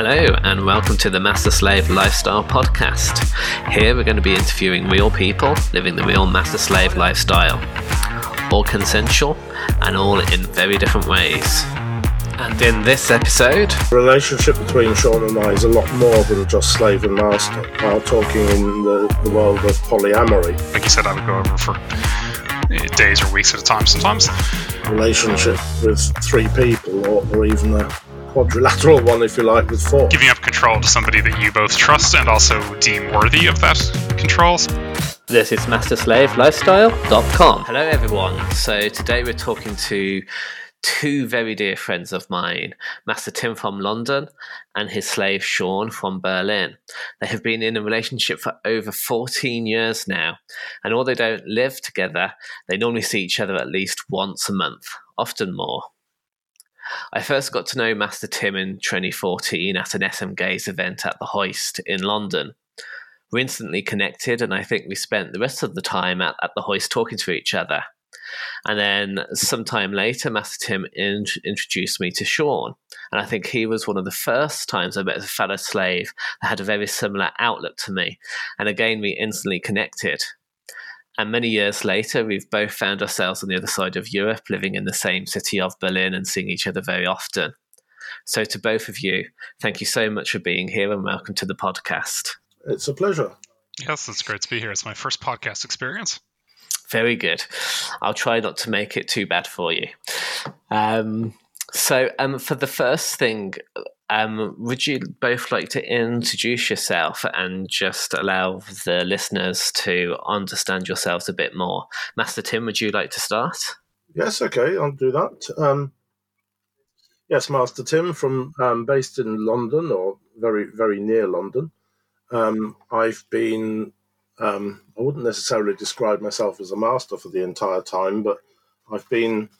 Hello, and welcome to the Master Slave Lifestyle Podcast. Here we're going to be interviewing real people living the real Master Slave lifestyle, all consensual and all in very different ways. And in this episode, The relationship between Sean and I is a lot more than just slave and master. Now talking in the, the world of polyamory, like you said, I would go over for uh, days or weeks at a time sometimes. relationship with three people, or, or even a quadrilateral one, if you like, with four. Giving up control to somebody that you both trust and also deem worthy of that control. This is MasterSlaveLifestyle.com. Hello, everyone. So, today we're talking to two very dear friends of mine Master Tim from London and his slave Sean from Berlin. They have been in a relationship for over 14 years now, and although they don't live together, they normally see each other at least once a month, often more. I first got to know Master Tim in 2014 at an SM Gays event at the Hoist in London. We instantly connected and i think we spent the rest of the time at, at the hoist talking to each other. And then sometime later master tim in, introduced me to sean and i think he was one of the first times i met a fellow slave that had a very similar outlook to me. And again we instantly connected and many years later, we've both found ourselves on the other side of Europe, living in the same city of Berlin and seeing each other very often. So, to both of you, thank you so much for being here and welcome to the podcast. It's a pleasure. Yes, it's great to be here. It's my first podcast experience. Very good. I'll try not to make it too bad for you. Um, so, um, for the first thing, um, would you both like to introduce yourself and just allow the listeners to understand yourselves a bit more? Master Tim, would you like to start? Yes, okay, I'll do that. Um, yes, Master Tim from um, based in London or very very near London. Um, I've been um, I wouldn't necessarily describe myself as a master for the entire time, but I've been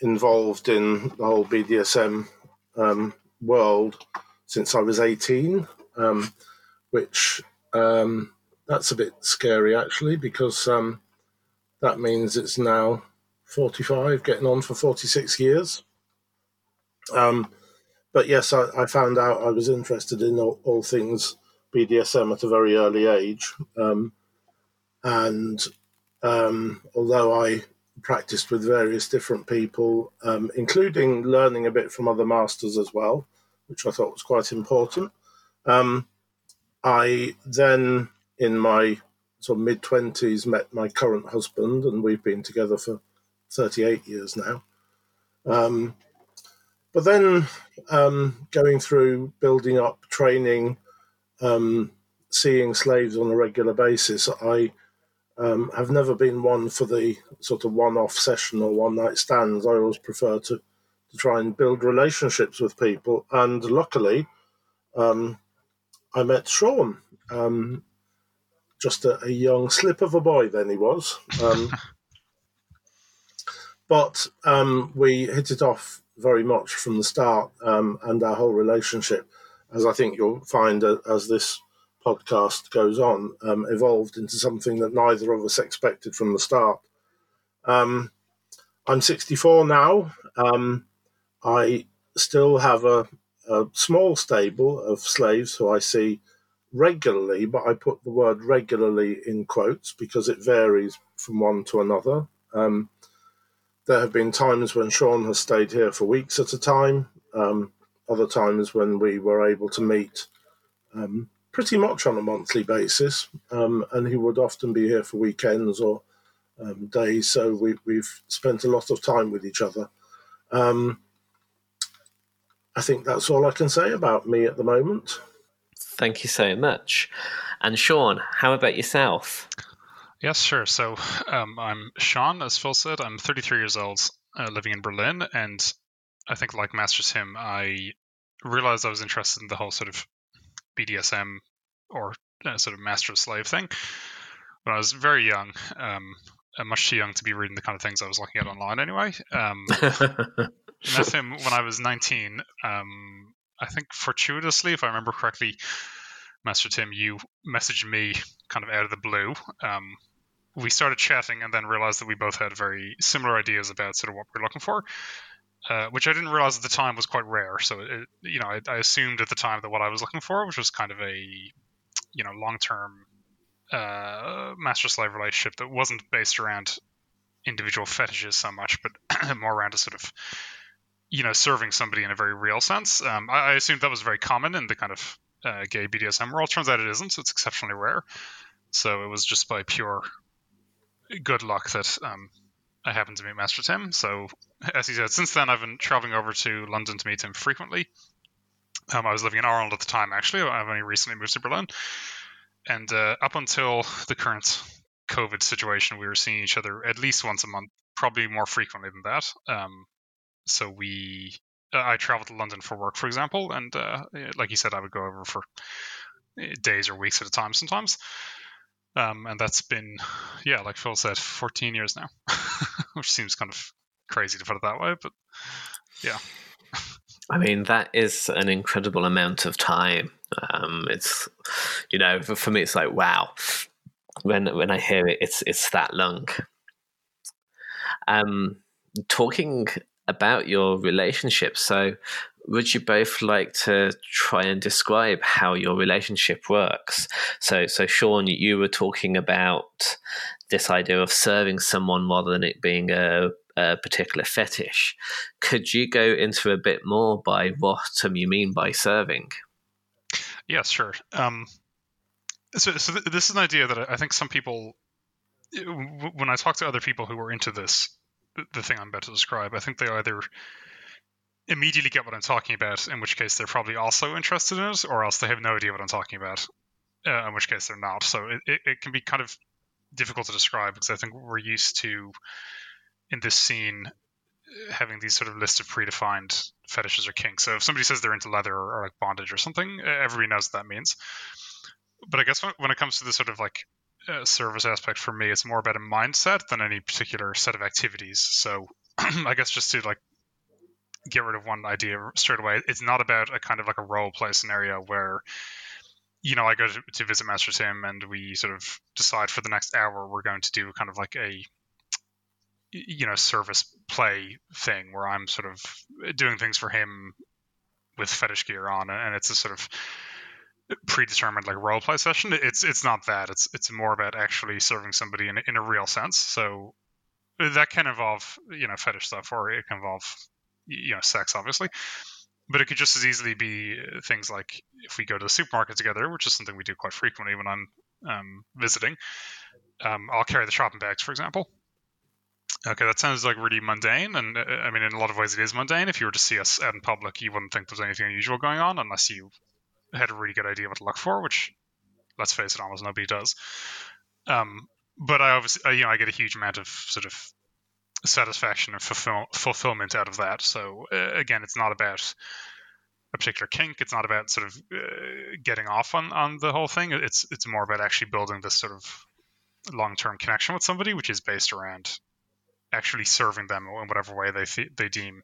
involved in the whole BDSM um, world since I was 18, um, which um, that's a bit scary actually because um, that means it's now 45, getting on for 46 years. Um, but yes, I, I found out I was interested in all, all things BDSM at a very early age. Um, and um, although I practiced with various different people, including learning a bit from other masters as well, which I thought was quite important, um, I then, in my sort of mid 20s, met my current husband, and we've been together for 38 years now. Um, but then um, going through building up training, um, seeing slaves on a regular basis, I um, have never been one for the sort of one off session or one night stands. I always prefer to, to try and build relationships with people. And luckily, um, I met Sean, um, just a, a young slip of a boy, then he was. Um, but um, we hit it off very much from the start, um, and our whole relationship, as I think you'll find uh, as this podcast goes on, um, evolved into something that neither of us expected from the start. Um, I'm 64 now. Um, I still have a, a small stable of slaves who I see regularly, but I put the word regularly in quotes because it varies from one to another. Um, there have been times when Sean has stayed here for weeks at a time, um, other times when we were able to meet um, pretty much on a monthly basis, um, and he would often be here for weekends or um, days. So we, we've spent a lot of time with each other. I think that's all I can say about me at the moment. Thank you so much. And Sean, how about yourself? Yes, sure. So um, I'm Sean, as Phil said. I'm 33 years old, uh, living in Berlin, and I think, like Master Tim, I realized I was interested in the whole sort of BDSM or uh, sort of master slave thing when I was very young. Um, uh, much too young to be reading the kind of things I was looking at online anyway. Um, met him when I was 19. Um, I think fortuitously, if I remember correctly, Master Tim, you messaged me kind of out of the blue. Um, we started chatting and then realized that we both had very similar ideas about sort of what we're looking for. uh, which I didn't realize at the time was quite rare. So, it, you know, I, I, assumed at the time that what I was looking for, which was kind of a, you know, long-term uh, master-slave relationship that wasn't based around individual fetishes so much, but more around a sort of, you know, serving somebody in a very real sense. Um, I, I, assumed that was very common in the kind of uh, gay BDSM world. Turns out it isn't. So it's exceptionally rare. So it was just by pure good luck that um, I happened to meet Master Tim. So, as he said, since then I've been traveling over to London to meet him frequently. Um, I was living in Ireland at the time, actually. I've only recently moved to Berlin. And uh, up until the current COVID situation, we were seeing each other at least once a month, probably more frequently than that. Um, so we, uh, I traveled to London for work, for example, and uh, like you said, I would go over for uh, days or weeks at a time sometimes. Um, and that's been, yeah, like Phil said, 14 years now, which seems kind of crazy to put it that way, but yeah. I mean, that is an incredible amount of time. Um, it's, you know, for, for me, it's like wow. When when I hear it, it's it's that long. Um, talking about your relationship, so would you both like to try and describe how your relationship works? So, so Sean, you were talking about this idea of serving someone rather than it being a, a particular fetish. Could you go into a bit more by what um, you mean by serving? Yeah, sure. Um, so, so th- this is an idea that I think some people, when I talk to other people who are into this, the thing I'm about to describe, I think they either immediately get what I'm talking about, in which case they're probably also interested in it, or else they have no idea what I'm talking about, uh, in which case they're not. So it, it, it, can be kind of difficult to describe because I think we're used to, in this scene, having these sort of lists of predefined fetishes or kinks. So if somebody says they're into leather or, or like bondage or something, everybody knows what that means. But I guess when, when it comes to the sort of like uh, service aspect for me, it's more about a mindset than any particular set of activities. So I guess just to like get rid of one idea straight away. It's not about a kind of like a role play scenario where, you know, I go to, to visit Master Tim and we sort of decide for the next hour we're going to do kind of like a, you know, service play thing where I'm sort of doing things for him with fetish gear on, and it's a sort of predetermined like role play session. It's it's not that. It's it's more about actually serving somebody in in a real sense. So that can involve you know fetish stuff, or it can involve you know sex obviously but it could just as easily be uh, things like if we go to the supermarket together which is something we do quite frequently when i'm um, visiting um, i'll carry the shopping bags for example okay that sounds like really mundane and uh, i mean in a lot of ways it is mundane if you were to see us out in public you wouldn't think there's anything unusual going on unless you had a really good idea what to look for which let's face it almost nobody does um, but i obviously you know i get a huge amount of sort of satisfaction and fulfill, fulfillment out of that. So uh, again, it's not about a particular kink. It's not about sort of uh, getting off on, on the whole thing. It's it's more about actually building this sort of long term connection with somebody, which is based around actually serving them in whatever way they they deem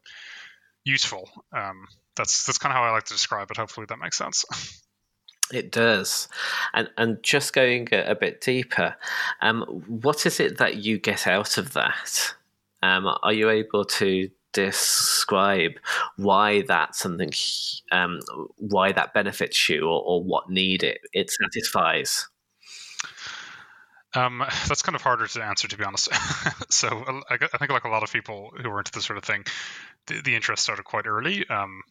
useful. Um, that's that's kind of how I like to describe it. Hopefully, that makes sense. It does, and and just going a, a bit deeper, um, what is it that you get out of that? Um, are you able to describe why that's something, um, why that benefits you, or, or what need it it satisfies? Um, that's kind of harder to answer, to be honest. so I, I, think, like a lot of people who were into this sort of thing, the, the interest started quite early. Um,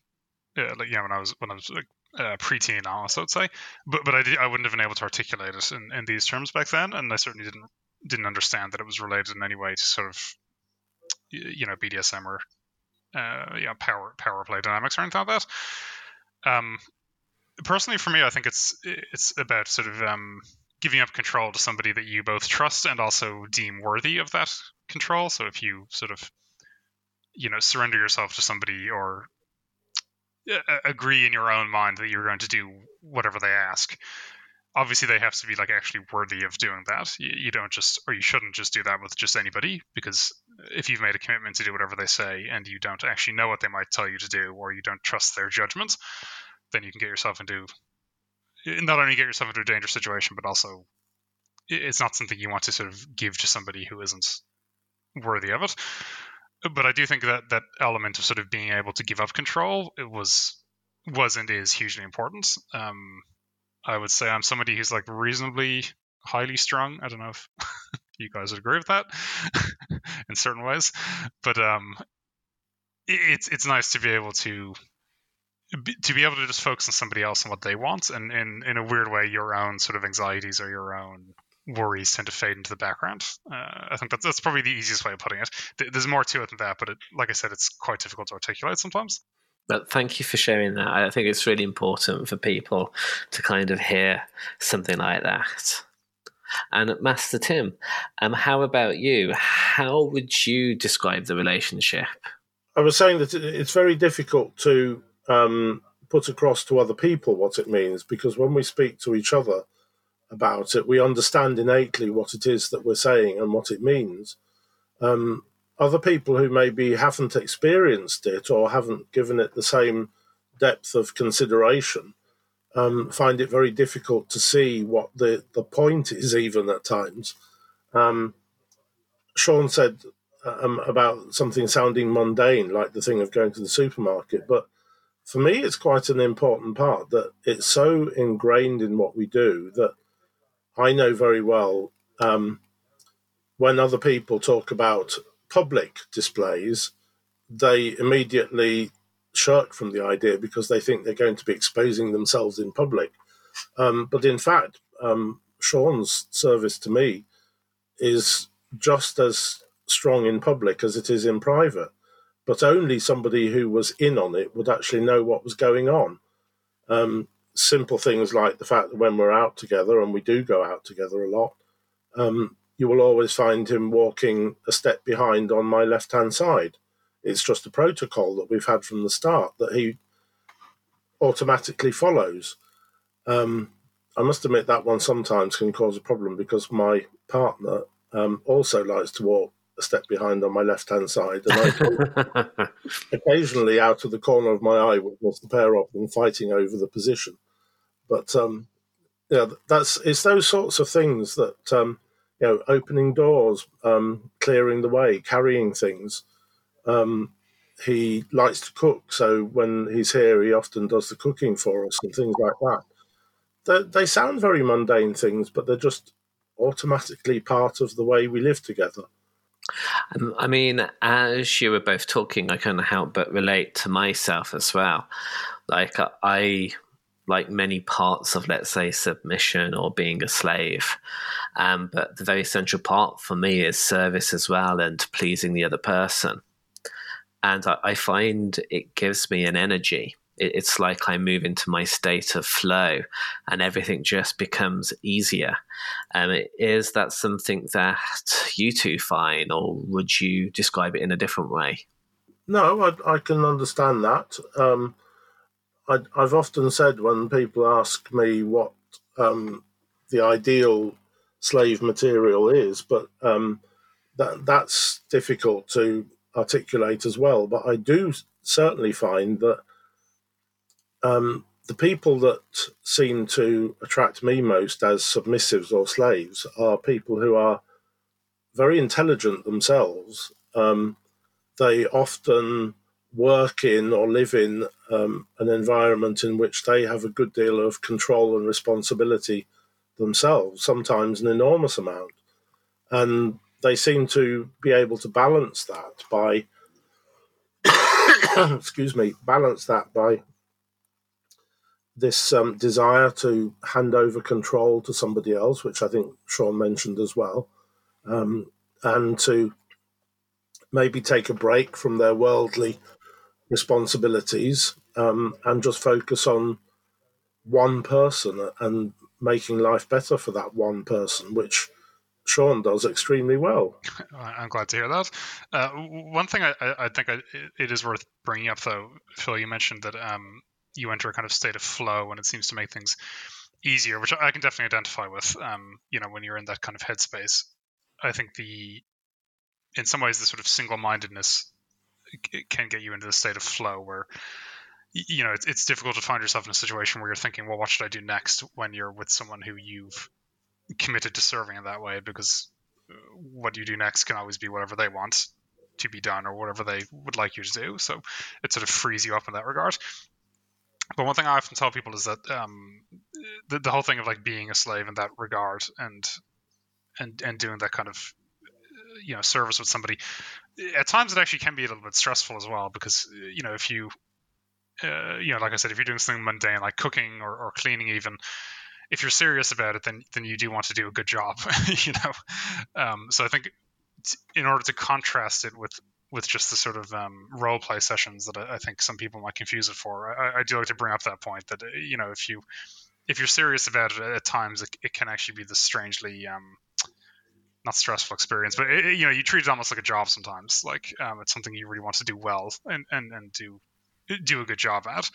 yeah, like, you know, when I was when I was like, uh, preteen, I would say. But but I, did, I wouldn't have been able to articulate it in, in these terms back then, and I certainly didn't didn't understand that it was related in any way to sort of you know BDSM or uh, power power play dynamics or anything like that. Um, personally, for me, I think it's it's about sort of um, giving up control to somebody that you both trust and also deem worthy of that control. So if you sort of you know surrender yourself to somebody or uh, agree in your own mind that you're going to do whatever they ask obviously they have to be like actually worthy of doing that you, you, don't just or you shouldn't just do that with just anybody because if you've made a commitment to do whatever they say and you don't actually know what they might tell you to do or you don't trust their judgment then you can get yourself into not only get yourself into a dangerous situation but also it's not something you want to sort of give to somebody who isn't worthy of it but I do think that that element of sort of being able to give up control it was was and is hugely important. Um, I would say I'm somebody who's like reasonably highly strung. I don't know if you guys would agree with that in certain ways, but um, it's it's nice to be able to to be able to just focus on somebody else and what they want, and in in a weird way, your own sort of anxieties or your own worries tend to fade into the background. Uh, I think that's that's probably the easiest way of putting it. There's more to it than that, but it, like I said, it's quite difficult to articulate sometimes. But thank you for sharing that. I think it's really important for people to kind of hear something like that. And Master Tim, um, how about you? How would you describe the relationship? I was saying that it's very difficult to um, put across to other people what it means because when we speak to each other about it, we understand innately what it is that we're saying and what it means. Um, other people who maybe haven't experienced it or haven't given it the same depth of consideration um, find it very difficult to see what the, the point is, even at times. Um, Sean said um, about something sounding mundane, like the thing of going to the supermarket, but for me, it's quite an important part that it's so ingrained in what we do that I know very well um, when other people talk about public displays, they immediately shirk from the idea because they think they're going to be exposing themselves in public. Um, but in fact, um, Sean's service to me is just as strong in public as it is in private, but only somebody who was in on it would actually know what was going on. Um, simple things like the fact that when we're out together, and we do go out together a lot, um, you will always find him walking a step behind on my left hand side. It's just a protocol that we've had from the start that he automatically follows. Um, I must admit that one sometimes can cause a problem because my partner um, also likes to walk a step behind on my left hand side, and I occasionally, out of the corner of my eye, witness the pair of them fighting over the position. But um, yeah, that's it's those sorts of things that um, you know, opening doors, um, clearing the way, carrying things. Um, he likes to cook, so when he's here, he often does the cooking for us and things like that. They, they sound very mundane things, but they're just automatically part of the way we live together. Um, I mean, as you were both talking, I couldn't help but relate to myself as well. Like, I, like many parts of, let's say, submission or being a slave. Um, but the very central part for me is service as well and pleasing the other person. And I, I find it gives me an energy it's like I move into my state of flow and everything just becomes easier. Um, is that something that you two find, or would you describe it in a different way? No, I, I can understand that. Um, I, have often said when people ask me what um, the ideal slave material is, but um, that that's difficult to articulate as well. But I do certainly find that um, the people that seem to attract me most as submissives or slaves are people who are very intelligent themselves. Um, they often work in or live in um, an environment in which they have a good deal of control and responsibility themselves, sometimes an enormous amount. And they seem to be able to balance that by, excuse me, balance that by this um, desire to hand over control to somebody else, which I think Sean mentioned as well, um, and to maybe take a break from their worldly responsibilities um, and just focus on one person and making life better for that one person, which Sean does extremely well. I'm glad to hear that. Uh, one thing I, I think I, it is worth bringing up, though, Phil, you mentioned that um, you enter a kind of state of flow and it seems to make things easier, which I can definitely identify with. Um, you know, when you're in that kind of headspace, I think the in some ways the sort of single-mindedness can get you into the state of flow where you know it's, it's difficult to find yourself in a situation where you're thinking well what should i do next when you're with someone who you've committed to serving in that way because uh, what you do next can always be whatever they want to be done or whatever they would like you to do. So it sort of frees you up in that regard. But one thing I often tell people is that um, the, the whole thing of like being a slave in that regard and and and doing that kind of you know service with somebody at times it actually can be a little bit stressful as well because you know if you uh, you know like i said if you're doing something mundane like cooking or, or cleaning even if you're serious about it then then you do want to do a good job you know? Um, so i think in order to contrast it with with just the sort of um, role play sessions that I, I, think some people might confuse it for. I, I, do like to bring up that point that you know if you if you're serious about it at times, it, it can actually be this strangely um, not stressful experience, but it, you know you treat it almost like a job sometimes. Like um, it's something you really want to do well and and, and do do a good job at.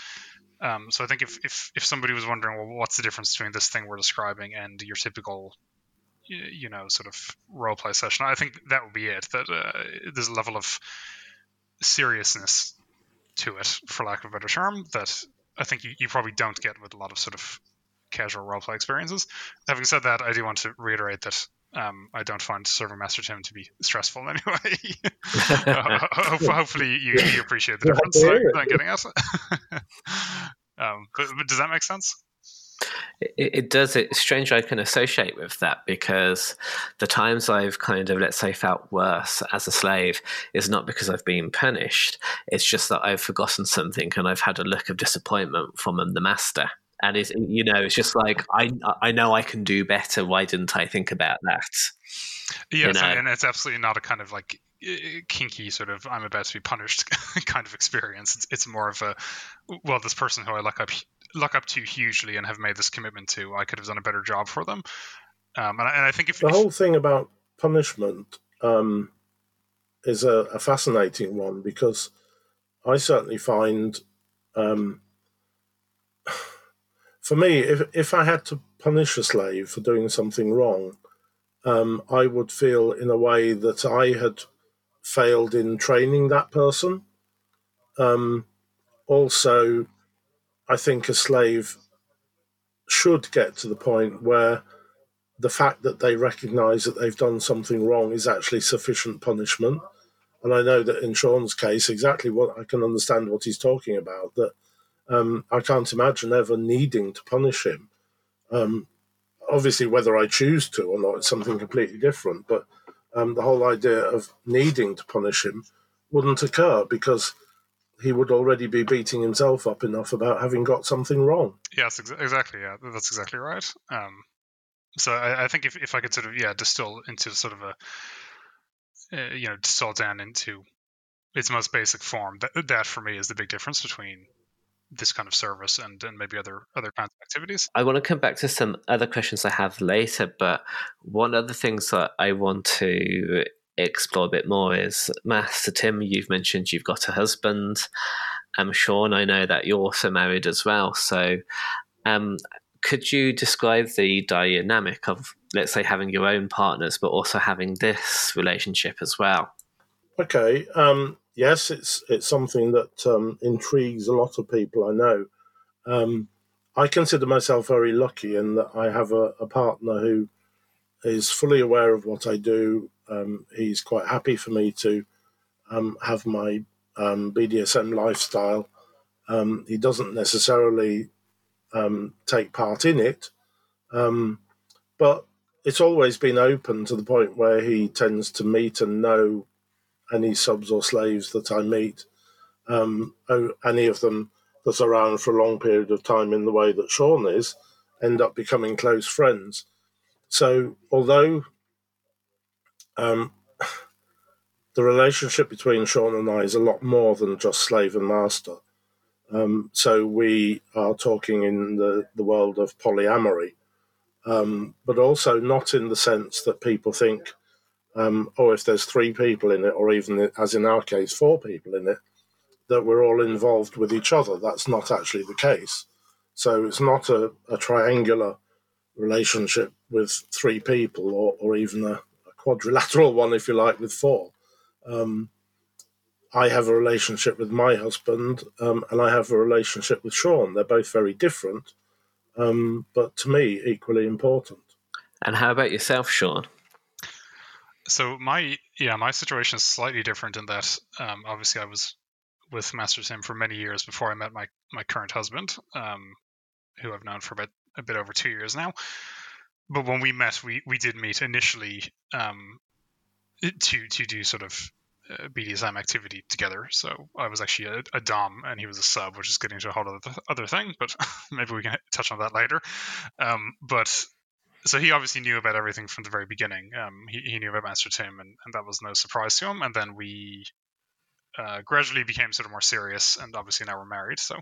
Um, so I think if, if if somebody was wondering, well, what's the difference between this thing we're describing and your typical you know sort of role play session. I think that would be it. That uh, there's a level of seriousness to it, for lack of a better term, that I think you, you probably don't get with a lot of sort of casual role play experiences. Having said that, I do want to reiterate that um, I don't find Server Master Tim to be stressful in any way. uh, hopefully, you, you, appreciate the difference that I'm getting at. um, but, but does that make sense? It, it, does. It's strange I can associate with that because the times I've kind of, let's say, felt worse as a slave is not because I've been punished. It's just that I've forgotten something and I've had a look of disappointment from um, the master. And it's, you know, it's just like, I, I know I can do better. Why didn't I think about that? Yes, you know? and it's absolutely not a kind of like kinky sort of I'm about to be punished kind of experience. It's, it's more of a well, this person who I look up look up to hugely and have made this commitment to, I could have done a better job for them. Um, and, I, and, I, think if the if, whole thing about punishment um, is a, a, fascinating one because I certainly find, um, for me, if if I had to punish a slave for doing something wrong, um, I would feel in a way that I had failed in training that person. Um, also, I think a slave should get to the point where the fact that they recognize that they've done something wrong is actually sufficient punishment. And I know that in Sean's case, exactly what I can understand what he's talking about, that um, I can't imagine ever needing to punish him. Um, obviously, whether I choose to or not, it's something completely different. But um, the whole idea of needing to punish him wouldn't occur because he would already be beating himself up enough about having got something wrong. Yes, ex- exactly. Yeah, that's exactly right. Um, so I, I, think if, if I could sort of yeah distill into sort of a uh, you know distill down into its most basic form, that that for me is the big difference between this kind of service and, and maybe other other kinds of activities. I want to come back to some other questions I have later, but one of the things that I want to explore a bit more is Master Tim, you've mentioned you've got a husband. Um, Sean, I know that you're also married as well. So, um, could you describe the dynamic of, let's say, having your own partners, but also having this relationship as well? Okay. Um, yes, it's it's something that um, intrigues a lot of people. I know. Um, I consider myself very lucky in that I have a, a partner who is fully aware of what I do, um, he's quite happy for me to um, have my um, BDSM lifestyle. Um, he doesn't necessarily um, take part in it, um, but it's always been open to the point where he tends to meet and know any subs or slaves that I meet, any of them that's around for a long period of time in the way that Sean is, end up becoming close friends. So, although um, the relationship between Sean and I is a lot more than just slave and master. Um, so we are talking in the, the world of polyamory, um, but also not in the sense that people think, um, oh, if there's three people in it, or even as in our case, four people in it, that we're all involved with each other. That's not actually the case. So it's not a, a triangular relationship with three people or, or even a, quadrilateral one, if you like, with four. Um, I have a relationship with my husband, um, and I have a relationship with Sean. They're both very different, um, but to me, equally important. And how about yourself, Sean? So my yeah, my situation is slightly different in that um, obviously I was with Master Tim for many years before I met my my current husband, um, who I've known for about a bit over two years now. But when we met, we we did meet initially um, to to do sort of uh, BDSM activity together. So I was actually a, a, dom and he was a sub, which is getting to a whole other, other thing, but maybe we can touch on that later. Um, but so he obviously knew about everything from the very beginning. Um, he, he, knew about Master Tim, and, and, that was no surprise to him. And then we uh, gradually became sort of more serious, and obviously now we're married, so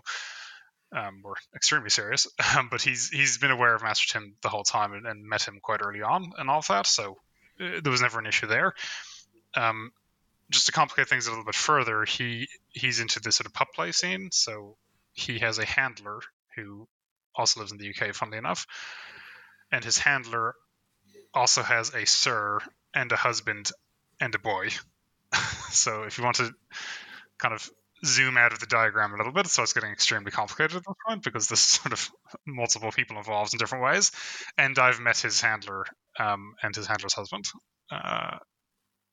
um, we're extremely serious. Um, but he's he's been aware of Master Tim the whole time and, and, met him quite early on and all that, so uh, there was never an issue there. Um, just to complicate things a little bit further, he he's into this sort of pup play scene, so he has a handler who also lives in the UK, funnily enough, and his handler also has a sir and a husband and a boy. so if you want to kind of zoom out of the diagram a little bit, so it's getting extremely complicated at this point because there's sort of multiple people involved in different ways. And I've met his handler um, and his handler's husband. Uh,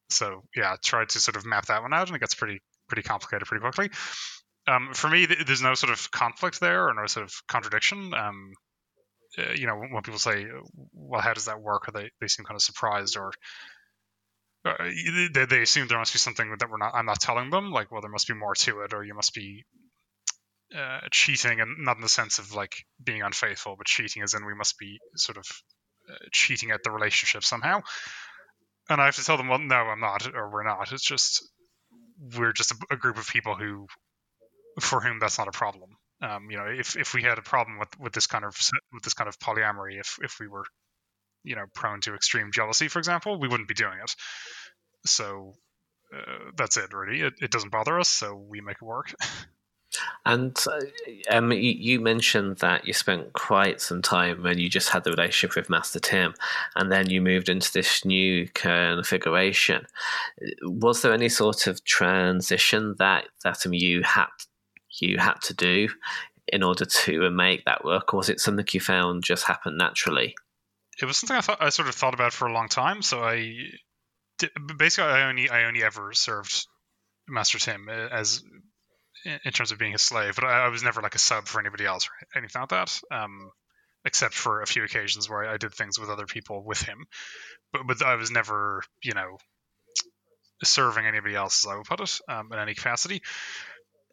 so yeah, tried to sort of map that one out, and it gets pretty pretty complicated pretty quickly. Um, for me, th- there's no sort of conflict there or no sort of contradiction. Um, uh, you know, when people say, "Well, how does that work?" or they, they seem kind of surprised, or uh, they, they assume there must be something that we're not. I'm not telling them. Like, well, there must be more to it, or you must be uh, cheating, and not in the sense of like being unfaithful, but cheating as in we must be sort of uh, cheating at the relationship somehow and I have to tell them, well, no, I'm not, or we're not. It's just we're just a, a group of people who, for whom that's not a problem. Um, you know, if if we had a problem with with this kind of with this kind of polyamory, if if we were, you know, prone to extreme jealousy, for example, we wouldn't be doing it. So uh, that's it, really. It, it doesn't bother us, so we make it work. And uh, um, you, mentioned that you spent quite some time when you just had the relationship with Master Tim, and then you moved into this new configuration. Was there any sort of transition that that um, you had you had to do in order to make that work, or was it something you found just happened naturally? It was something I thought I sort of thought about for a long time. So I basically I only I only ever served Master Tim uh, as in terms of being a slave, but I, I, was never like a sub for anybody else or anything like that. Um, except for a few occasions where I, I did things with other people with him, but but I was never you know serving anybody else, as I would put it, um, in any capacity.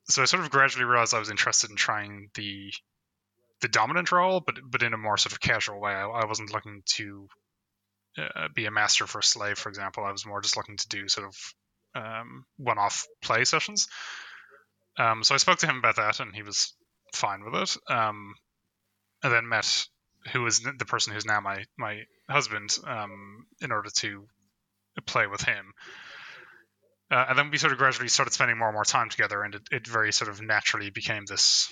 So I sort of gradually realized I was interested in trying the the dominant role, but but in a more sort of casual way. I, I wasn't looking to uh, be a master for a slave, for example. I was more just looking to do sort of um, one-off play sessions. Um, so I spoke to him about that, and he was fine with it. Um, and then met who was the person who's now my my husband um, in order to play with him. Uh, and then we sort of gradually started spending more and more time together, and it, it very sort of naturally became this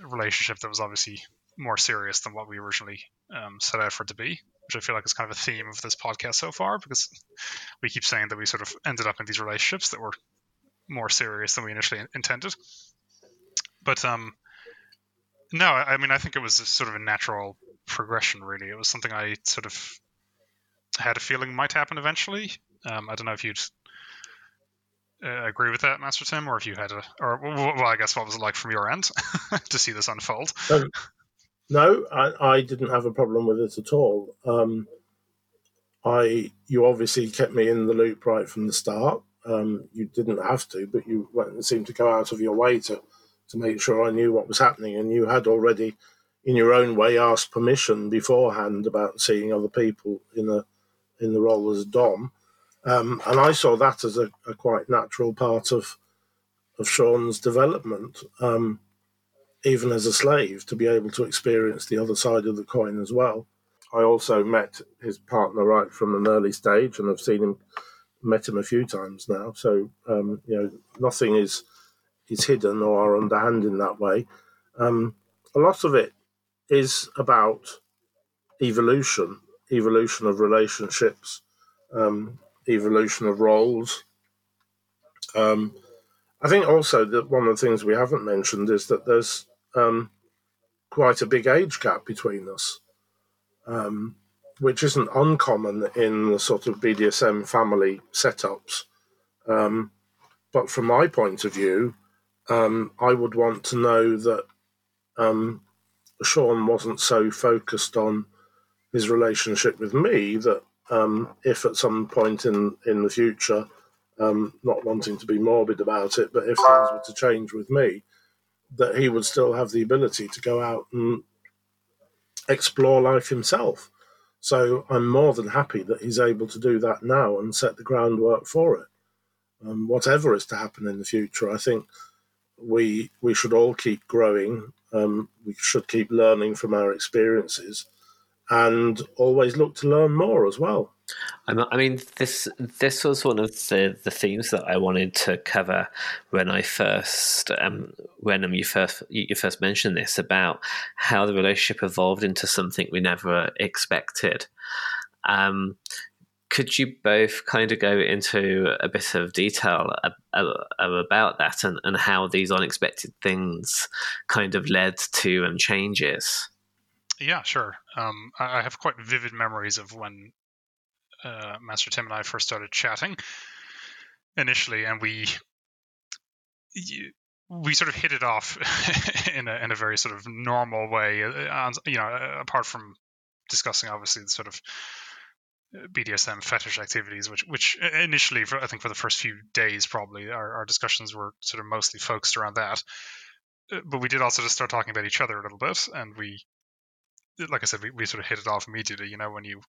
relationship that was obviously more serious than what we originally um, set out for it to be, which I feel like is kind of a theme of this podcast so far because we keep saying that we sort of ended up in these relationships that were more serious than we initially intended. But um, no, I mean, I think it was sort of a natural progression. Really, it was something I sort of had a feeling might happen eventually. Um, I don't know if you'd uh, agree with that, Master Tim, or if you had a, or well, I guess what was it like from your end to see this unfold? Um, no, I, I, didn't have a problem with it at all. Um, I, you obviously kept me in the loop right from the start. Um, you didn't have to, but you went and seemed to go out of your way to, to make sure I knew what was happening. And you had already, in your own way, asked permission beforehand about seeing other people in the, in the role as Dom. Um, and I saw that as a, a, quite natural part of of Sean's development, um, even as a slave, to be able to experience the other side of the coin as well. I also met his partner right from an early stage and I've seen him met him a few times now, so um, you know nothing is is hidden or underhand in that way. Um, a lot of it is about evolution, evolution of relationships, um, evolution of roles. Um, I think also that one of the things we haven't mentioned is that there's um, quite a big age gap between us. Um, which isn't uncommon in the sort of BDSM family setups. Um, but from my point of view, um, I would want to know that um, Sean wasn't so focused on his relationship with me that um, if at some point in, in the future, um, not wanting to be morbid about it, but if things were to change with me, that he would still have the ability to go out and explore life himself. So I'm more than happy that he's able to do that now and set the groundwork for it. Um, whatever is to happen in the future, I think we we should all keep growing. Um, we should keep learning from our experiences, and always look to learn more as well. I mean, this this was one of the, the themes that I wanted to cover when I first um, when um, you first you first mentioned this about how the relationship evolved into something we never expected. Um, could you both kind of go into a bit of detail about that and, and how these unexpected things kind of led to um, changes? Yeah, sure. Um, I have quite vivid memories of when uh, Master Tim and I first started chatting initially, and we we sort of hit it off in a in a very sort of normal way. Uh, you know, uh, apart from discussing obviously the sort of uh, BDSM fetish activities, which which initially, for, I think, for the first few days, probably our, our discussions were sort of mostly focused around that. But we did also just start talking about each other a little bit, and we, like I said, we, we sort of hit it off immediately. You know, when you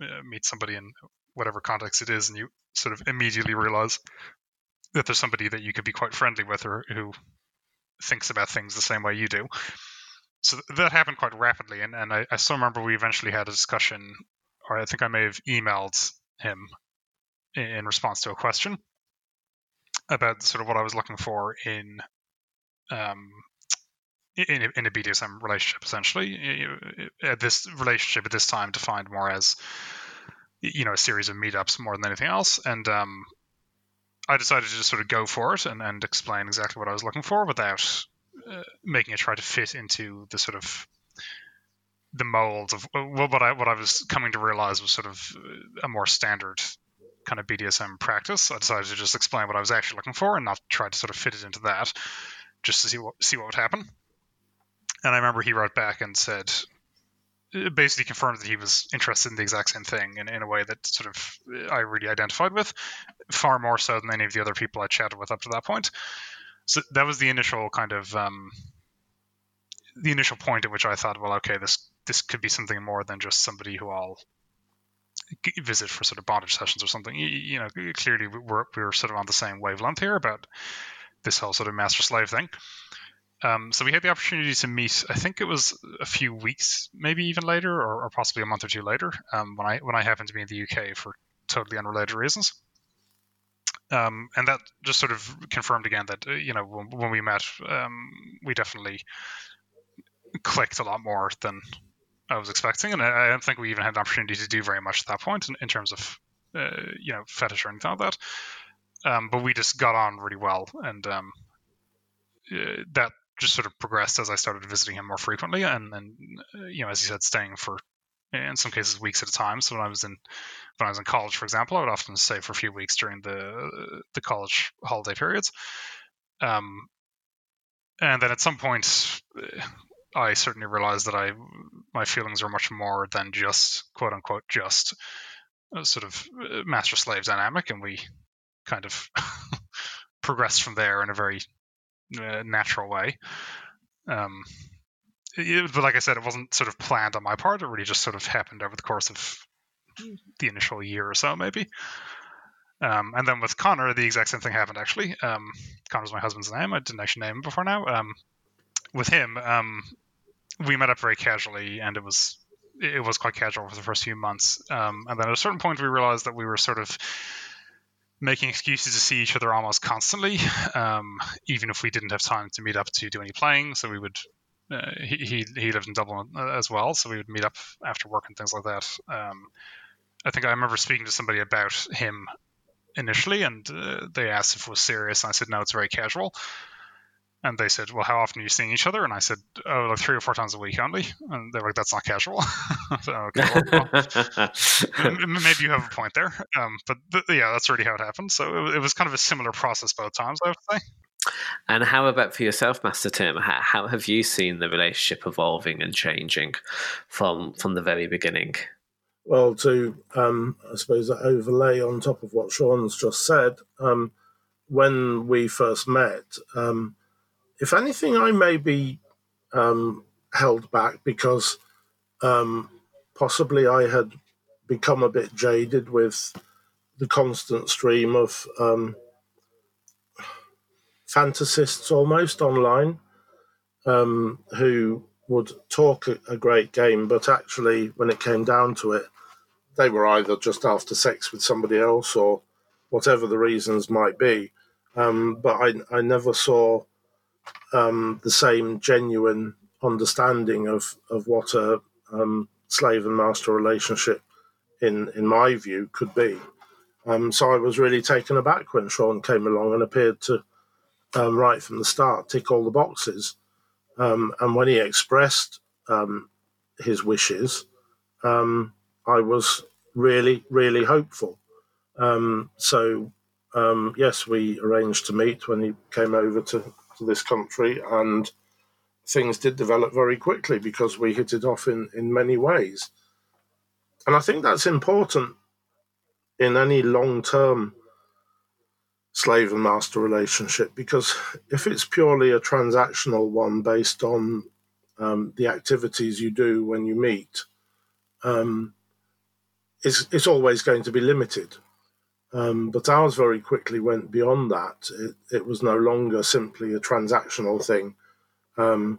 uh, meet somebody in whatever context it is, and you sort of immediately realize that there's somebody that you could be quite friendly with, or who thinks about things the same way you do. So that happened quite rapidly, and, and I, I still remember we eventually had a discussion, or I think I may have emailed him in, response to a question about sort of what I was looking for in um, in a, in a BDSM relationship, essentially. At this relationship at this time defined more as, you know, a series of meetups more than anything else. And um, I decided to just sort of go for it and, and explain exactly what I was looking for without uh, making it try to fit into the sort of the mold of well, what I what I was coming to realize was sort of a more standard kind of BDSM practice. I decided to just explain what I was actually looking for and not try to sort of fit it into that, just to see what see what would happen. And I remember he wrote back and said, basically confirmed that he was interested in the exact same thing in, in a way that sort of I really identified with, far more so than any of the other people I chatted with up to that point. So that was the initial kind of um, the initial point at which I thought, well, okay, this this could be something more than just somebody who I'll visit for sort of bondage sessions or something. You, you know, clearly we're we're sort of on the same wavelength here about this whole sort of master slave thing. Um, so we had the opportunity to meet. I think it was a few weeks, maybe even later, or, or possibly a month or two later, um, when I when I happened to be in the UK for totally unrelated reasons. Um, and that just sort of confirmed again that uh, you know when, when we met, um, we definitely clicked a lot more than I was expecting, and I, I, don't think we even had an opportunity to do very much at that point in, in terms of uh, you know fetish or anything like that. Um, but we just got on really well, and um, uh, that just sort of progressed as I started visiting him more frequently, and and uh, you know, as he said, staying for in some cases weeks at a time. So when I was in when I was in college, for example, I would often stay for a few weeks during the the college holiday periods. Um, and then at some point, uh, I certainly realized that I my feelings were much more than just quote unquote just sort of uh, master slave dynamic, and we kind of progressed from there in a very uh, natural way. Um, it, but like I said, it wasn't sort of planned on my part. It really just sort of happened over the course of the initial year or so, maybe. Um, and then with Connor, the exact same thing happened actually. Um, Connor's my husband's name. I didn't actually name him before now. Um, with him, um, we met up very casually, and it was it was quite casual for the first few months. Um, and then at a certain point, we realized that we were sort of making excuses to see each other almost constantly, um, even if we didn't have time to meet up to do any playing. So we would. Uh, he, he lived in Dublin uh, as well, so we would meet up after work and things like that. Um, I think I remember speaking to somebody about him initially, and uh, they asked if it was serious, and I said no, it's very casual. And they said, "Well, how often are you seeing each other?" And I said, "Oh, like three or four times a week only." And they're like, "That's not casual." so, okay, well, well, maybe you have a point there, um, but th- yeah, that's really how it happened. So it, it, was kind of a similar process both times, I would say. And how about for yourself, Master Tim? How, how have you seen the relationship evolving and changing from from the very beginning? Well, to um, I suppose overlay on top of what Sean's just said, um, when we first met, um, if anything, I may be um, held back because um, possibly I had become a bit jaded with the constant stream of um, fantasists almost online um, who would talk a, great game, but actually, when it came down to it, they were either just after sex with somebody else or whatever the reasons might be. Um, but I, I never saw um, the same genuine understanding of, of what a um, slave and master relationship, in, in my view, could be. Um, so I was really taken aback when Sean came along and appeared to, um, right from the start, tick all the boxes. Um, and when he expressed um, his wishes, I was really, really hopeful. so yes, we arranged to meet when he came over to, to this country, and things did develop very quickly because we hit it off in, in many ways. And I think that's important in any long term slave and master relationship because if it's purely a transactional one based on um, the activities you do when you meet, um, it's, it's always going to be limited. Um, but ours very quickly went beyond that. It, it, was no longer simply a transactional thing. Um,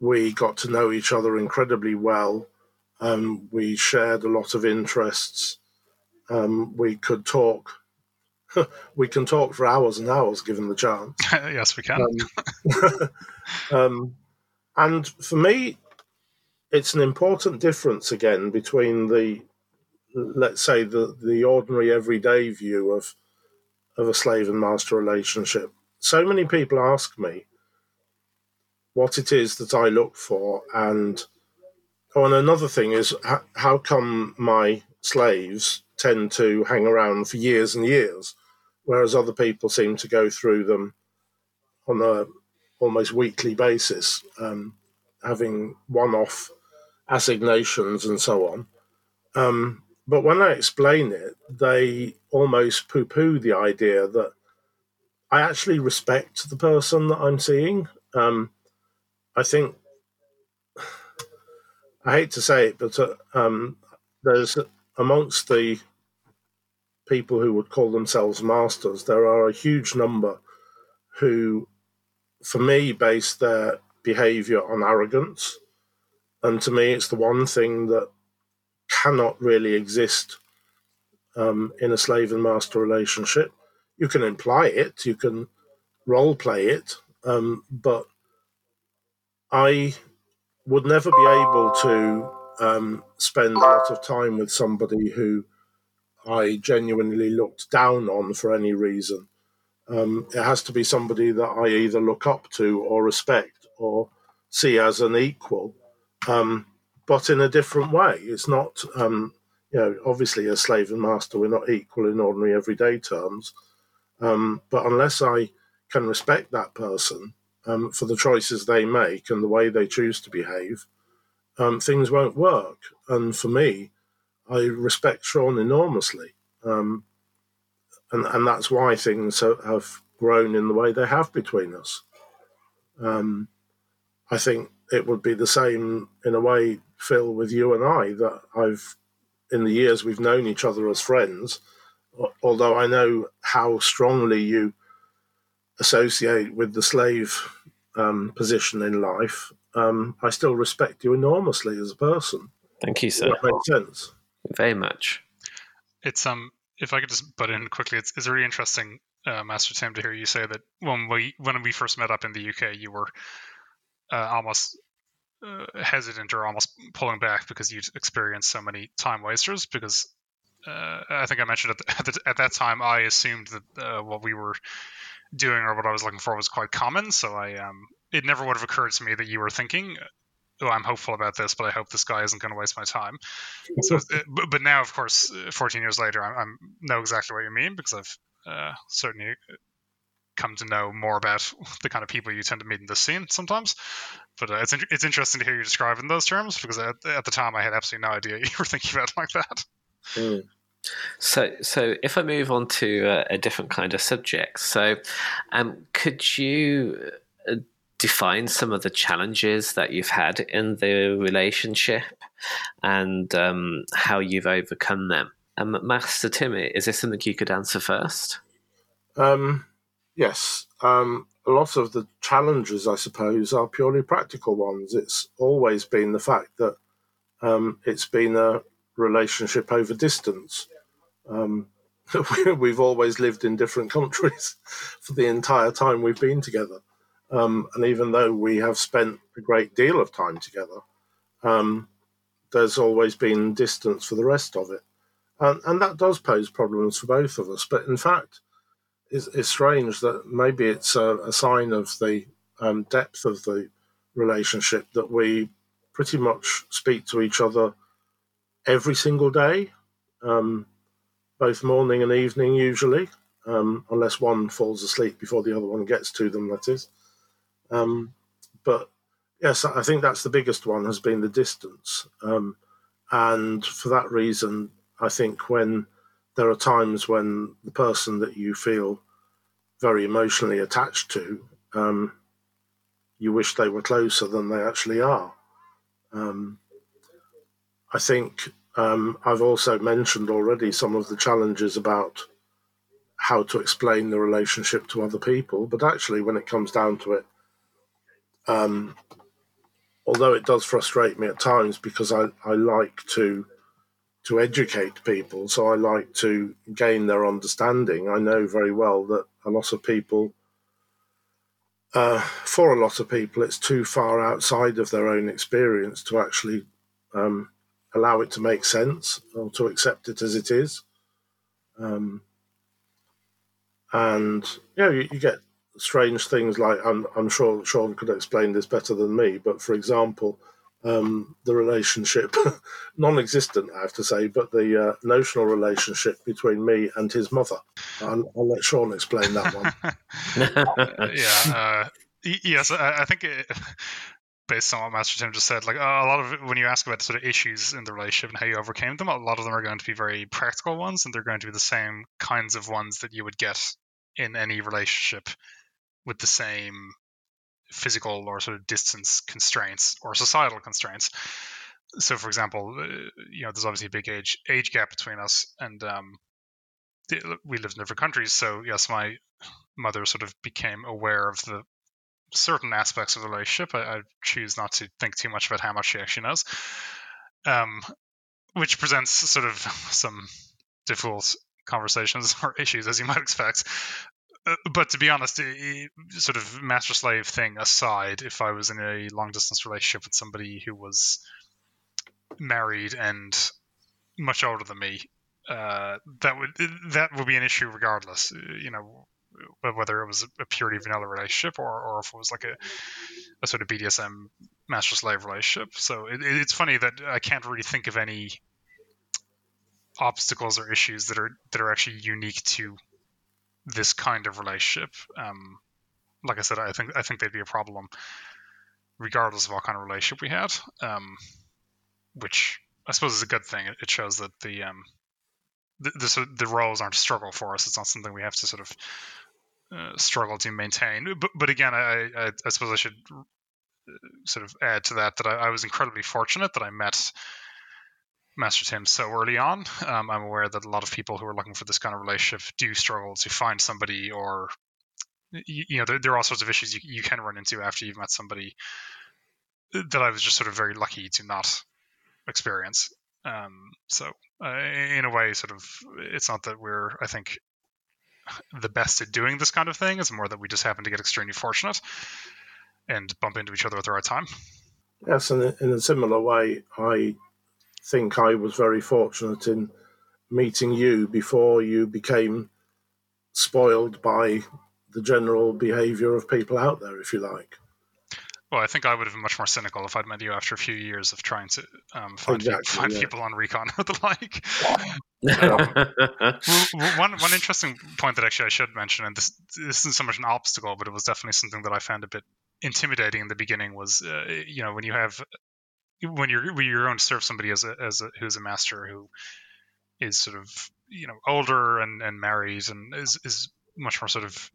we got to know each other incredibly well. Um, we shared a lot of interests. Um, we could talk. we can talk for hours and hours given the chance. yes, we can. Um, um, and for me, it's an important difference again between the let's say the the ordinary everyday view of of a slave and master relationship. So many people ask me what it is that I look for, and oh, and another thing is how, how come my slaves tend to hang around for years and years, whereas other people seem to go through them on a almost weekly basis, um, having one-off assignations and so on. Um, but when I explain it, they almost poo poo the idea that I actually respect the person that I'm seeing. Um, I think, I hate to say it, but uh, um, there's amongst the people who would call themselves masters, there are a huge number who, for me, base their behavior on arrogance. And to me, it's the one thing that cannot really exist um, in a slave and master relationship. You can imply it, you can role play it, um, but I would never be able to um, spend a lot of time with somebody who I genuinely looked down on for any reason. Um, it has to be somebody that I either look up to or respect or see as an equal. Um, but in a different way. It's not, um, you know, obviously a slave and master, we're not equal in ordinary everyday terms. Um, but unless I can respect that person um, for the choices they make and the way they choose to behave, um, things won't work. And for me, I respect Sean enormously. Um, and, and that's why things have grown in the way they have between us. Um, I think it would be the same in a way Phil, with you and I, that I've, in the years we've known each other as friends, although I know how strongly you associate with the slave um, position in life, um, I still respect you enormously as a person. Thank you, sir. That makes sense. Very much. It's um, if I could just butt in quickly, it's it's really interesting, uh, Master Tim, to hear you say that when we when we first met up in the UK, you were uh, almost uh, hesitant or almost pulling back because you'd experienced so many time wasters. Because uh, I think I mentioned at, the, at, the, at, that time I assumed that uh, what we were doing or what I was looking for was quite common. So I um, it never would have occurred to me that you were thinking, "Oh, I'm hopeful about this, but I hope this guy isn't going to waste my time." So, but, but now, of course, 14 years later, I, I know exactly what you mean because I've uh, certainly come to know more about the kind of people you tend to meet in this scene sometimes. But uh, it's it's interesting to hear you describe in those terms because at, at, the time I had absolutely no idea you were thinking about it like that. Mm. So, so if I move on to a, a different kind of subject, so um, could you uh, define some of the challenges that you've had in the relationship and um, how you've overcome them? Um, Master Timmy, is this something you could answer first? Um, yes. Um, a lot of the challenges, I suppose, are purely practical ones. It's always been the fact that um, it's been a relationship over distance. Um, we've always lived in different countries for the entire time we've been together. Um, and even though we have spent a great deal of time together, um, there's always been distance for the rest of it. And, and that does pose problems for both of us. But in fact, it's, strange that maybe it's a, a sign of the um, depth of the relationship that we pretty much speak to each other every single day. Um, both morning and evening, usually, um, unless one falls asleep before the other one gets to them, that is. Um, but yes, I think that's the biggest one has been the distance. Um, and for that reason, I think when there are times when the person that you feel very emotionally attached to, um, you wish they were closer than they actually are. Um, I think um, I've also mentioned already some of the challenges about how to explain the relationship to other people, but actually, when it comes down to it, um, although it does frustrate me at times because I, I like to to educate people, so I like to gain their understanding. I know very well that a lot of people, uh, for a lot of people, it's too far outside of their own experience to actually um, allow it to make sense or to accept it as it is. Um, and yeah, you, you, get strange things like I'm, I'm sure Sean could explain this better than me, but for example, um, the relationship, non-existent, I have to say, but the uh, notional relationship between me and his mother. I'll, I'll let Sean explain that one. yeah, uh, yes, I, I think it, based on what Master Tim just said, like a lot of when you ask about sort of issues in the relationship and how you overcame them, a lot of them are going to be very practical ones, and they're going to be the same kinds of ones that you would get in any relationship with the same physical or sort of distance constraints or societal constraints. So, for example, uh, you know, there's obviously a big age age gap between us, and um, we lived in different countries. So, yes, my mother sort of became aware of the certain aspects of the relationship. I, I, choose not to think too much about how much she actually knows, um, which presents sort of some difficult conversations or issues, as you might expect. Uh, but to be honest, sort of master slave thing aside, if I was in a long distance relationship with somebody who was married and much older than me, uh, that would that would be an issue regardless. You know, whether it was a purely vanilla relationship or, or if it was like a, a sort of BDSM master slave relationship. So it, it's funny that I can't really think of any obstacles or issues that are that are actually unique to this kind of relationship. Um, like I said, I think I think they'd be a problem regardless of what kind of relationship we had. Um, which I suppose is a good thing. It shows that the um, the, the, the roles aren't a struggle for us. It's not something we have to sort of uh, struggle to maintain. But but again, I, I, I suppose I should uh, sort of add to that that I, I, was incredibly fortunate that I met Master Tim so early on. Um, I'm aware that a lot of people who are looking for this kind of relationship do struggle to find somebody, or you, you know, there, there, are all sorts of issues you, you can run into after you've met somebody that I was just sort of very lucky to not experience. Um, so uh, in a way, sort of, it's not that we're, I think, the best at doing this kind of thing. It's more that we just happen to get extremely fortunate and bump into each other at the right time. Yes, in a similar way, I think I was very fortunate in meeting you before you became spoiled by the general behaviour of people out there, if you like. Well, I think I would have been much more cynical if I'd met you after a few years of trying to um, find, exactly, people, find yeah. people on Recon or the like. um, one one interesting point that actually I should mention, and this, this isn't so much an obstacle, but it was definitely something that I found a bit intimidating in the beginning. Was uh, you know when you have when you're when you're going to serve somebody as a as a who's a master who is sort of you know older and and married and is is much more sort of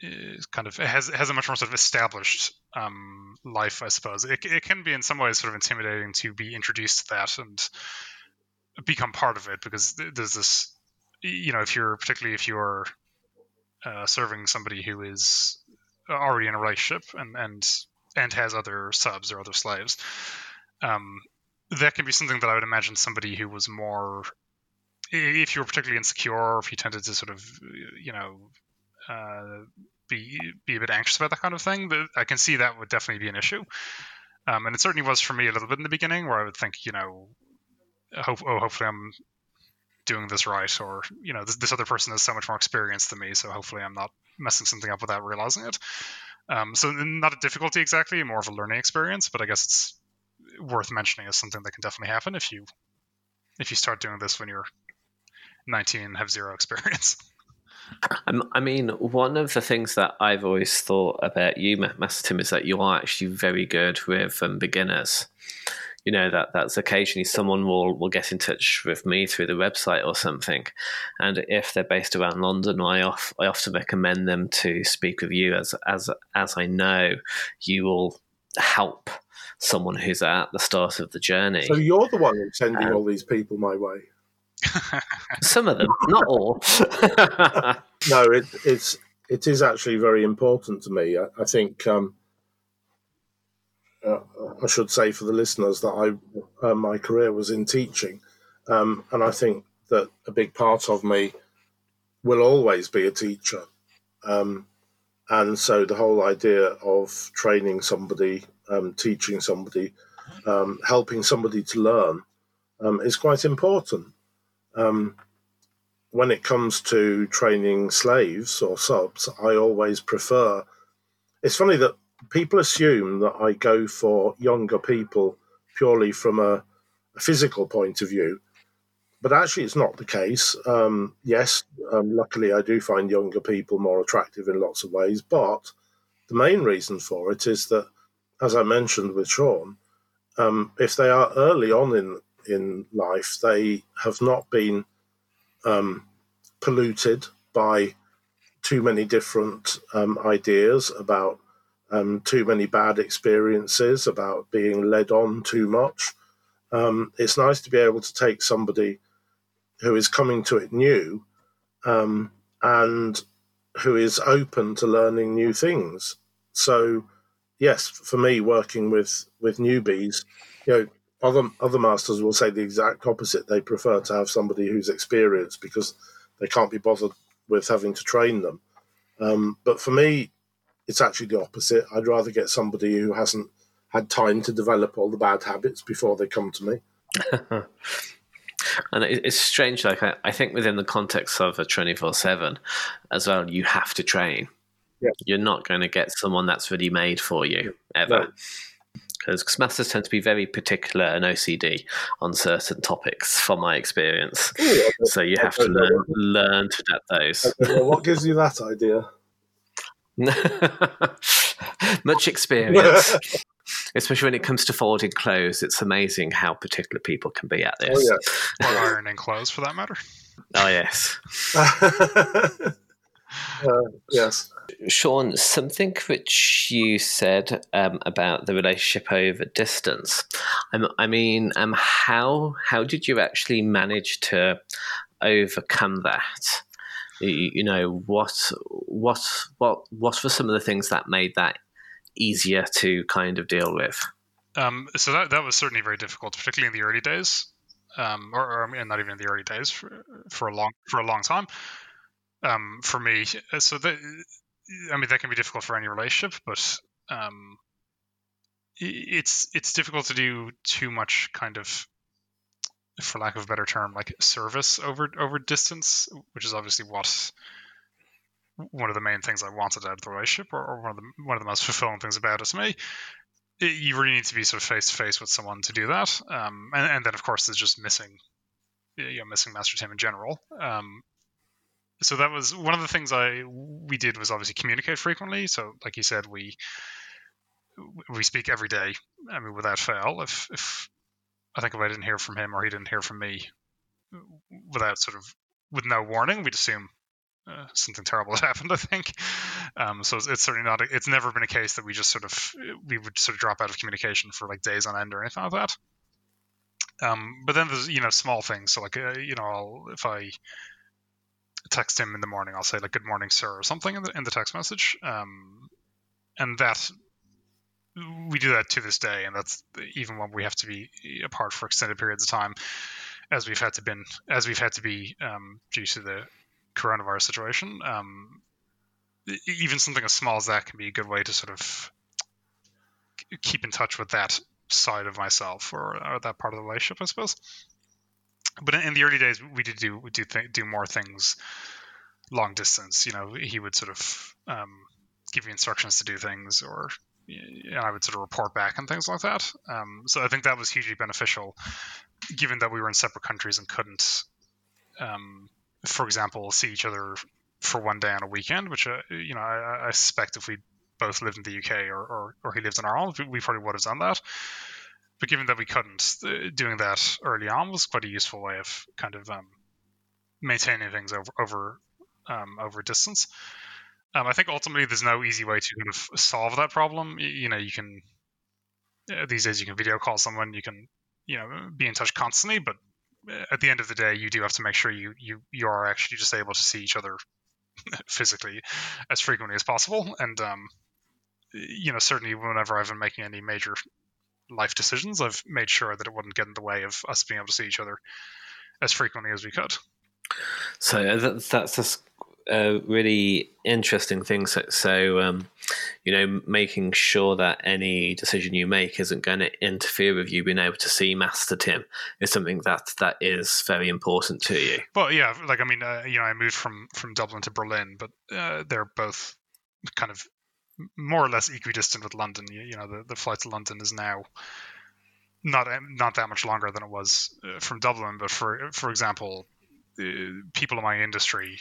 is kind of has has a much more sort of established um, life, I suppose. It, it can be in some ways sort of intimidating to be introduced to that and become part of it because there's this, you know, if you're particularly if you're uh, serving somebody who is already in a relationship and and and has other subs or other slaves, um, that can be something that I would imagine somebody who was more if you were particularly insecure if you tended to sort of you know uh, be be a bit anxious about that kind of thing, but I can see that would definitely be an issue. Um, and it certainly was for me a little bit in the beginning, where I would think, you know, hope, oh, hopefully I'm doing this right, or you know, this, this other person has so much more experience than me, so hopefully I'm not messing something up without realizing it. Um, so not a difficulty exactly, more of a learning experience, but I guess it's worth mentioning as something that can definitely happen if you if you start doing this when you're 19 and have zero experience. I mean, one of the things that I've always thought about you, Master Tim, is that you are actually very good with um, beginners. You know that that's occasionally someone will will get in touch with me through the website or something, and if they're based around London, I off, I often recommend them to speak with you as as as I know you will help someone who's at the start of the journey. So you're the one who's sending um, all these people my way. Some of them, not all. no, it, it's it is actually very important to me. I, I think um, uh, I should say for the listeners that I uh, my career was in teaching, um, and I think that a big part of me will always be a teacher. Um, and so the whole idea of training somebody, um, teaching somebody, um, helping somebody to learn um, is quite important. Um, when it comes to training slaves or subs, I always prefer. It's funny that people assume that I go for younger people purely from a, a physical point of view, but actually, it's not the case. Um, yes, um, luckily, I do find younger people more attractive in lots of ways, but the main reason for it is that, as I mentioned with Sean, um, if they are early on in in life, they have not been um, polluted by too many different um, ideas about um, too many bad experiences, about being led on too much. Um, it's nice to be able to take somebody who is coming to it new um, and who is open to learning new things. So, yes, for me, working with with newbies, you know, other other masters will say the exact opposite. They prefer to have somebody who's experienced because they can't be bothered with having to train them. Um, but for me, it's actually the opposite. I'd rather get somebody who hasn't had time to develop all the bad habits before they come to me. and it's strange. Like I, I think within the context of a twenty four seven, as well, you have to train. Yeah. You're not going to get someone that's ready made for you ever. No because masters tend to be very particular and OCD on certain topics, from my experience. Ooh, so you have to learn learn to adapt those. what gives you that idea? Much experience, especially when it comes to folding clothes. It's amazing how particular people can be at this. Oh, yeah. or ironing clothes, for that matter. Oh yes. Uh, yes. Sean, something which you said um, about the relationship over distance. Um, I mean, um, how how did you actually manage to overcome that? You, know, what what what what were some of the things that made that easier to kind of deal with? Um, so that that was certainly very difficult, particularly in the early days, um, or, or not even in the early days for, for a long for a long time um, for me. Uh, so that, I mean, that can be difficult for any relationship, but um, it's it's difficult to do too much kind of, for lack of a better term, like service over over distance, which is obviously what one of the main things I wanted out of the relationship, or, or one of the one of the most fulfilling things about it to me. It, you really need to be sort of face to face with someone to do that, um, and, and then of course there's just missing, you know, missing Master Tim in general. Um, so that was one of the things I we did was obviously communicate frequently. So like you said, we we speak every day. I mean, without fail. If if I think if I didn't hear from him or he didn't hear from me, without sort of with no warning, we'd assume uh, something terrible had happened. I think. Um, so it's, it's, certainly not. A, it's never been a case that we just sort of we would sort of drop out of communication for like days on end or anything like that. Um, but then there's you know small things. So like uh, you know I'll, if I text him in the morning, I'll say like "Good morning, sir" or something in the in the text message. Um, and that we do that to this day, and that's even when we have to be apart for extended periods of time, as we've had to been as we've had to be um, due to the coronavirus situation. Um, even something as small as that can be a good way to sort of keep in touch with that side of myself or, or that part of the relationship, I suppose. But in, in the early days, we did do we do th- do more things long distance. You know, he would sort of um, give me instructions to do things, or and I would sort of report back and things like that. Um, so I think that was hugely beneficial, given that we were in separate countries and couldn't, um, for example, see each other for one day on a weekend. Which uh, you know I, I, suspect if we both lived in the UK or, or, or he lived in Ireland, we probably would have done that. But given that we couldn't, uh, doing that early on was quite a useful way of kind of um, maintaining things over over um, over distance. Um, I think ultimately there's no easy way to kind of solve that problem. You, know, you can uh, these days you can video call someone, you can you know be in touch constantly, but uh, at the end of the day, you do have to make sure you you you are actually just able to see each other physically as frequently as possible. And um, you know, certainly whenever I've been making any major life decisions, I've made sure that it wouldn't get in the way of us being able to see each other as frequently as we could. So uh, that's a really interesting thing. So, so um, you know, making sure that any decision you make isn't going to interfere with you being able to see Master Tim is something that that is very important to you. Well, yeah, like I mean, uh, you know, I moved from from Dublin to Berlin, but uh, they're both kind of more or less equidistant with London. You, you know, the, the flight to London is now not not that much longer than it was uh, from Dublin. But for for example, uh, people in my industry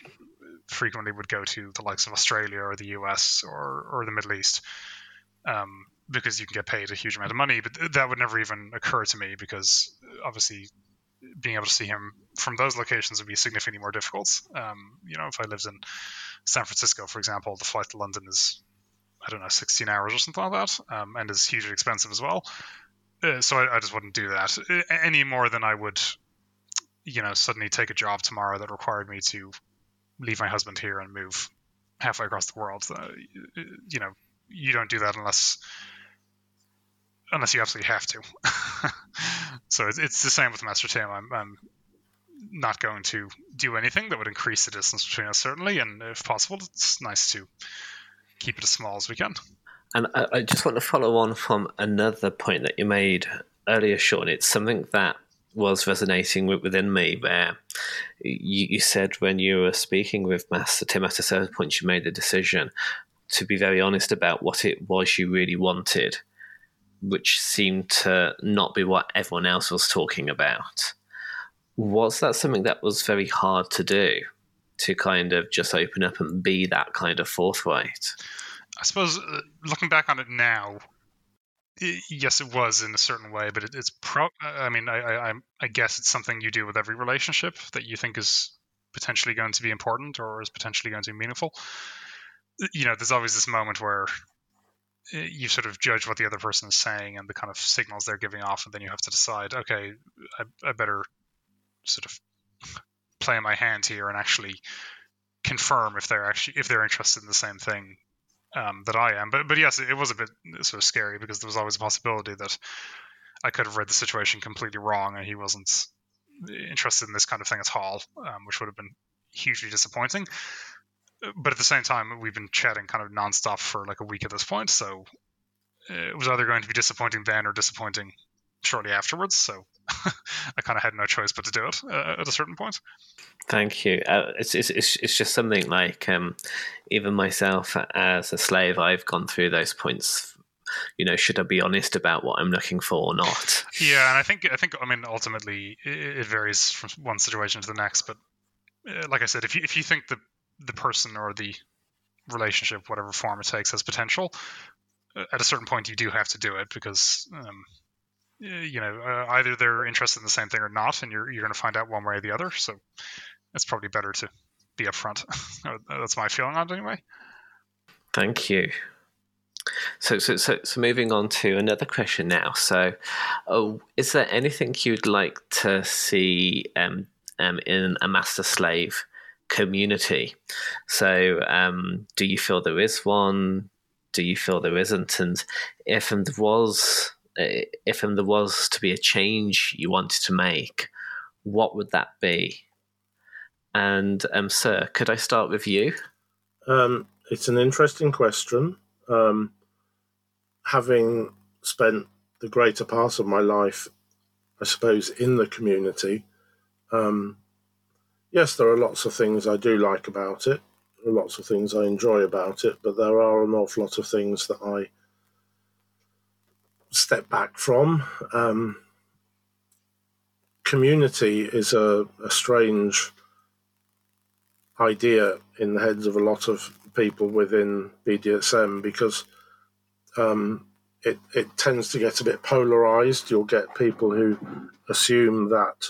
frequently would go to the likes of Australia or the US or, or the Middle East um, because you can get paid a huge amount of money. But that would never even occur to me because obviously being able to see him from those locations would be significantly more difficult. Um, you know, if I lived in San Francisco, for example, the flight to London is I don't know 16 hours or something like that, um, and is hugely expensive as well. Uh, so I, I, just wouldn't do that any more than I would, you know, suddenly take a job tomorrow that required me to leave my husband here and move halfway across the world. Uh, you know, you don't do that unless unless you absolutely have to. so it's, it's the same with Master Tim. I'm, I'm not going to do anything that would increase the distance between us, certainly, and if possible, it's nice to keep it as small as we can. And I, I just want to follow on from another point that you made earlier, Sean. It's something that was resonating within me where you, you, said when you were speaking with Master Tim at a certain point you made the decision to be very honest about what it was you really wanted, which seemed to not be what everyone else was talking about. Was that something that was very hard to do? To kind of just open up and be that kind of forthright? I suppose uh, looking back on it now, yes, it was in a certain way, but it, it's pro. I mean, I, I, I guess it's something you do with every relationship that you think is potentially going to be important or is potentially going to be meaningful. You know, there's always this moment where eh, you sort of judge what the other person is saying and the kind of signals they're giving off, and then you have to decide, okay, I, I better sort of play my hand here and actually confirm if they're actually if they're interested in the same thing um, that I am. But but yes, it was a bit sort of scary because there was always a possibility that I could have read the situation completely wrong and he wasn't interested in this kind of thing at all, um, which would have been hugely disappointing. But at the same time, we've been chatting kind of nonstop for like a week at this point, so uh, it was either going to be disappointing then or disappointing shortly afterwards. So I kind of had no choice but to do it uh, at a certain point. Thank you. Uh, it's, it's it's just something like um, even myself as a slave, I've gone through those points. You know, should I be honest about what I'm looking for or not? Yeah, and I think I think I mean ultimately it, varies from one situation to the next. But uh, like I said, if you if you think the the person or the relationship, whatever form it takes, has potential, uh, at a certain point you do have to do it because um, you know uh, either they're interested in the same thing or not, and you're you're going to find out one way or the other. So it's probably better to be upfront. That's my feeling on it anyway. Thank you. So, so, so, so, moving on to another question now. So, uh, is there anything you'd like to see um, um, in a master slave community? So, um, do you feel there is one? Do you feel there isn't? And if and was, if there was to be a change you wanted to make, what would that be? And um, sir, could I start with you? Um, it's an interesting question. Um, having spent the greater part of my life, I suppose, in the community, um, yes, there are lots of things I do like about it. There are lots of things I enjoy about it, but there are an awful lot of things that I step back from. Um, community is a, a strange idea in the heads of a lot of people within BDSM because um, it, it tends to get a bit polarized. You'll get people who assume that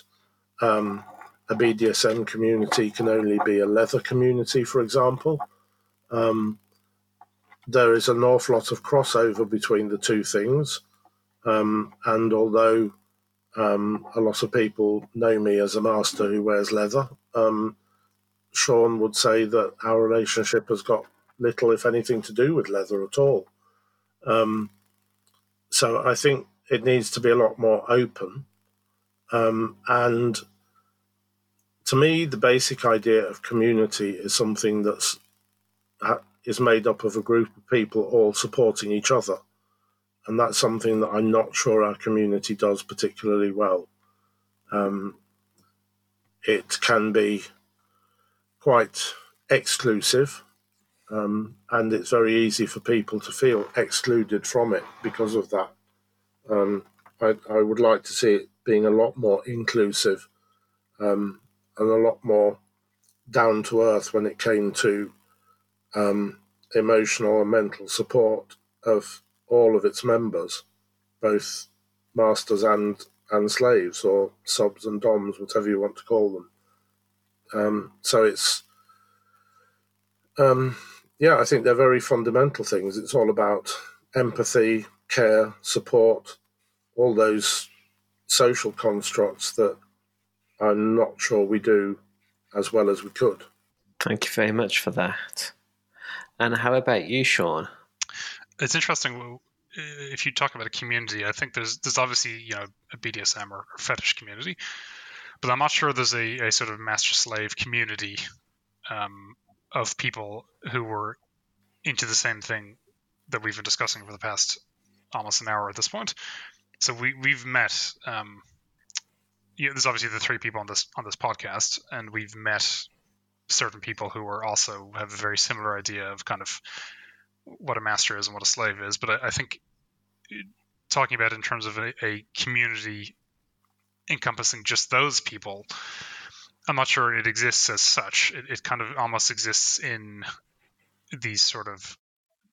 um, a BDSM community can only be a leather community, for example. Um, there is an awful lot of crossover between the two things. Um, and although um, a lot of people know me as a master who wears leather, um, Sean would say that our relationship has got little, if anything, to do with leather at all. Um, so I think it needs to be a lot more open. Um, and to me, the basic idea of community is something that's is made up of a group of people all supporting each other, and that's something that I'm not sure our community does particularly well. Um, it can be quite exclusive, um, and it's very easy for people to feel excluded from it because of that. Um, I, I, would like to see it being a lot more inclusive um, and a lot more down to earth when it came to um, emotional and mental support of all of its members, both masters and and slaves, or subs and doms, whatever you want to call them. Um, so it's, um, yeah, I think they're very fundamental things. It's all about empathy, care, support, all those social constructs that I'm not sure we do as well as we could. Thank you very much for that. And how about you, Sean? It's interesting. If you talk about a community, I think there's there's obviously you know a BDSM or, or fetish community, but I'm not sure there's a, a sort of master slave community um, of people who were into the same thing that we've been discussing for the past almost an hour at this point. So we we've met. Um, you know, there's obviously the three people on this on this podcast, and we've met certain people who are also have a very similar idea of kind of what a master is and what a slave is. But I, I think talking about in terms of a, a community encompassing just those people. I'm not sure it exists as such. It, it kind of almost exists in these sort of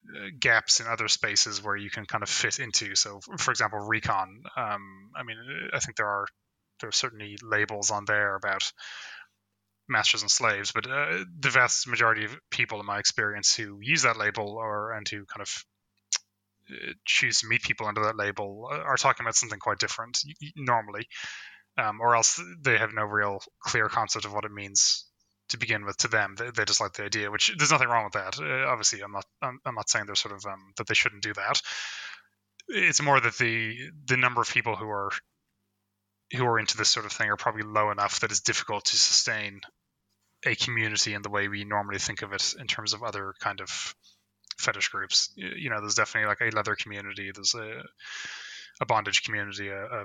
uh, gaps in other spaces where you can kind of fit into. So, for example, recon. Um, I mean, I think there are there are certainly labels on there about masters and slaves, but uh, the vast majority of people, in my experience, who use that label or and who kind of uh, choose to meet people under that label uh, are talking about something quite different normally, um, or else they have no real clear concept of what it means to begin with to them. They, they just like the idea, which there's nothing wrong with that. Uh, obviously, I'm not I'm, I'm, not saying they're sort of um, that they shouldn't do that. It's more that the the number of people who are who are into this sort of thing are probably low enough that it's difficult to sustain a community in the way we normally think of it in terms of other kind of fetish groups. You know, there's definitely like a leather community. There's a a bondage community, a, a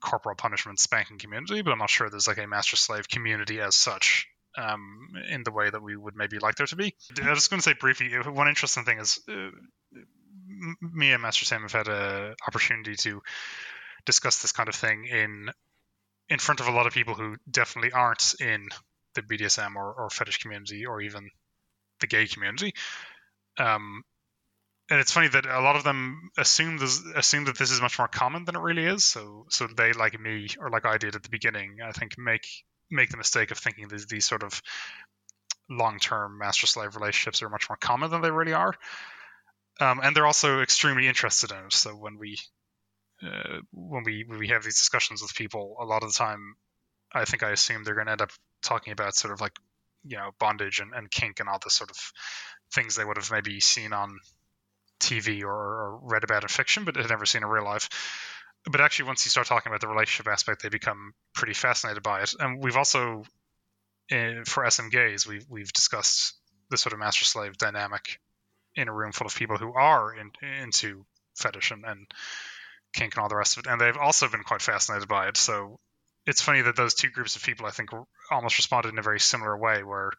corporal punishment spanking community, but I'm not sure there's like a master slave community as such um, in the way that we would maybe like there to be. I was going to say briefly, one interesting thing is uh, me and Master Sam have had an opportunity to discuss this kind of thing in in front of a lot of people who definitely aren't in the BDSM or, or fetish community or even the gay community. Um, and it's funny that a lot of them assume this, assume that this is much more common than it really is. So so they like me or like I did at the beginning, I think make make the mistake of thinking these these sort of long term master slave relationships are much more common than they really are. Um, and they're also extremely interested in it. So when we uh, when we when we have these discussions with people, a lot of the time, I think I assume they're going to end up talking about sort of like you know bondage and, and kink and all the sort of things they would have maybe seen on TV or, or read about in fiction, but had never seen in real life. But actually, once you start talking about the relationship aspect, they become pretty fascinated by it. And we've also, uh, for SM Gays, we've we've discussed the sort of master slave dynamic in a room full of people who are in, into fetish and, and kink and all the rest of it, and they've also been quite fascinated by it. So it's funny that those two groups of people, I think, almost responded in a very similar way, where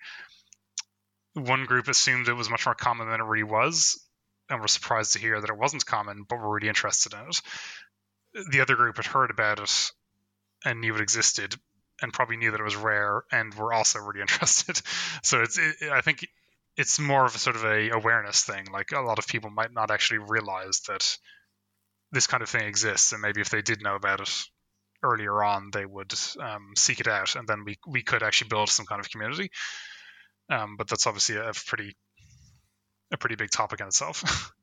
one group assumed it was much more common than it really was, and were surprised to hear that it wasn't common, but were really interested in it. The other group had heard about it and knew it existed, and probably knew that it was rare, and were also really interested. So it's, it, I think, it's more of a sort of a awareness thing. Like a lot of people might not actually realize that this kind of thing exists, and maybe if they did know about it earlier on, they would um, seek it out, and then we we could actually build some kind of community. Um, but that's obviously a, pretty a pretty big topic in itself.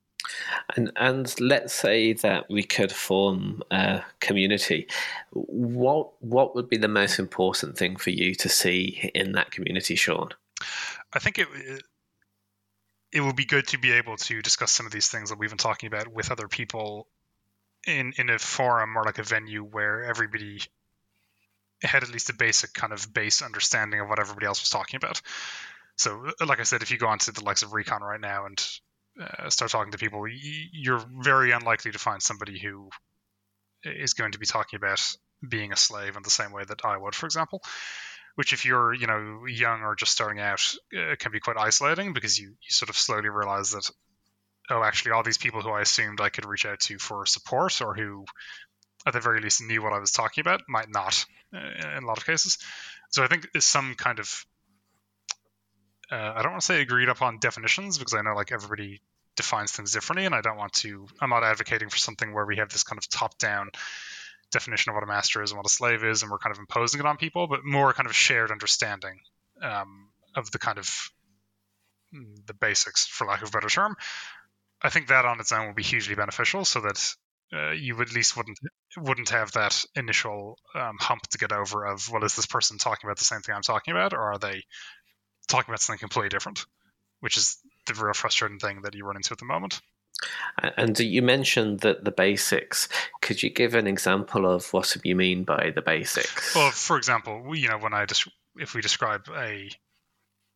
And and let's say that we could form a community. What what would be the most important thing for you to see in that community, Sean? I think it it would be good to be able to discuss some of these things that we've been talking about with other people in in a forum or like a venue where everybody had at least a basic kind of base understanding of what everybody else was talking about. So, like I said, if you go onto the likes of Recon right now and uh, start talking to people, you're very unlikely to find somebody who is going to be talking about being a slave in the same way that I would, for example. Which, if you're you know young or just starting out, uh, can be quite isolating because you, you sort of slowly realize that oh, actually, all these people who I assumed I could reach out to for support or who, at the very least, knew what I was talking about might not uh, in a lot of cases. So I think it's some kind of, uh, I don't want to say agreed upon definitions because I know like everybody defines things differently, and I don't want to. I'm not advocating for something where we have this kind of top-down definition of what a master is and what a slave is, and we're kind of imposing it on people, but more kind of shared understanding um, of the kind of mm, the basics, for lack of a better term, I think that on its own would be hugely beneficial, so that uh, you at least wouldn't wouldn't have that initial um, hump to get over of well, is this person talking about the same thing I'm talking about, or are they talking about something completely different? Which is the real frustrating thing that you run into at the moment. And you mentioned that the basics. Could you give an example of what you mean by the basics? Well, for example, you know, when I just if we describe a,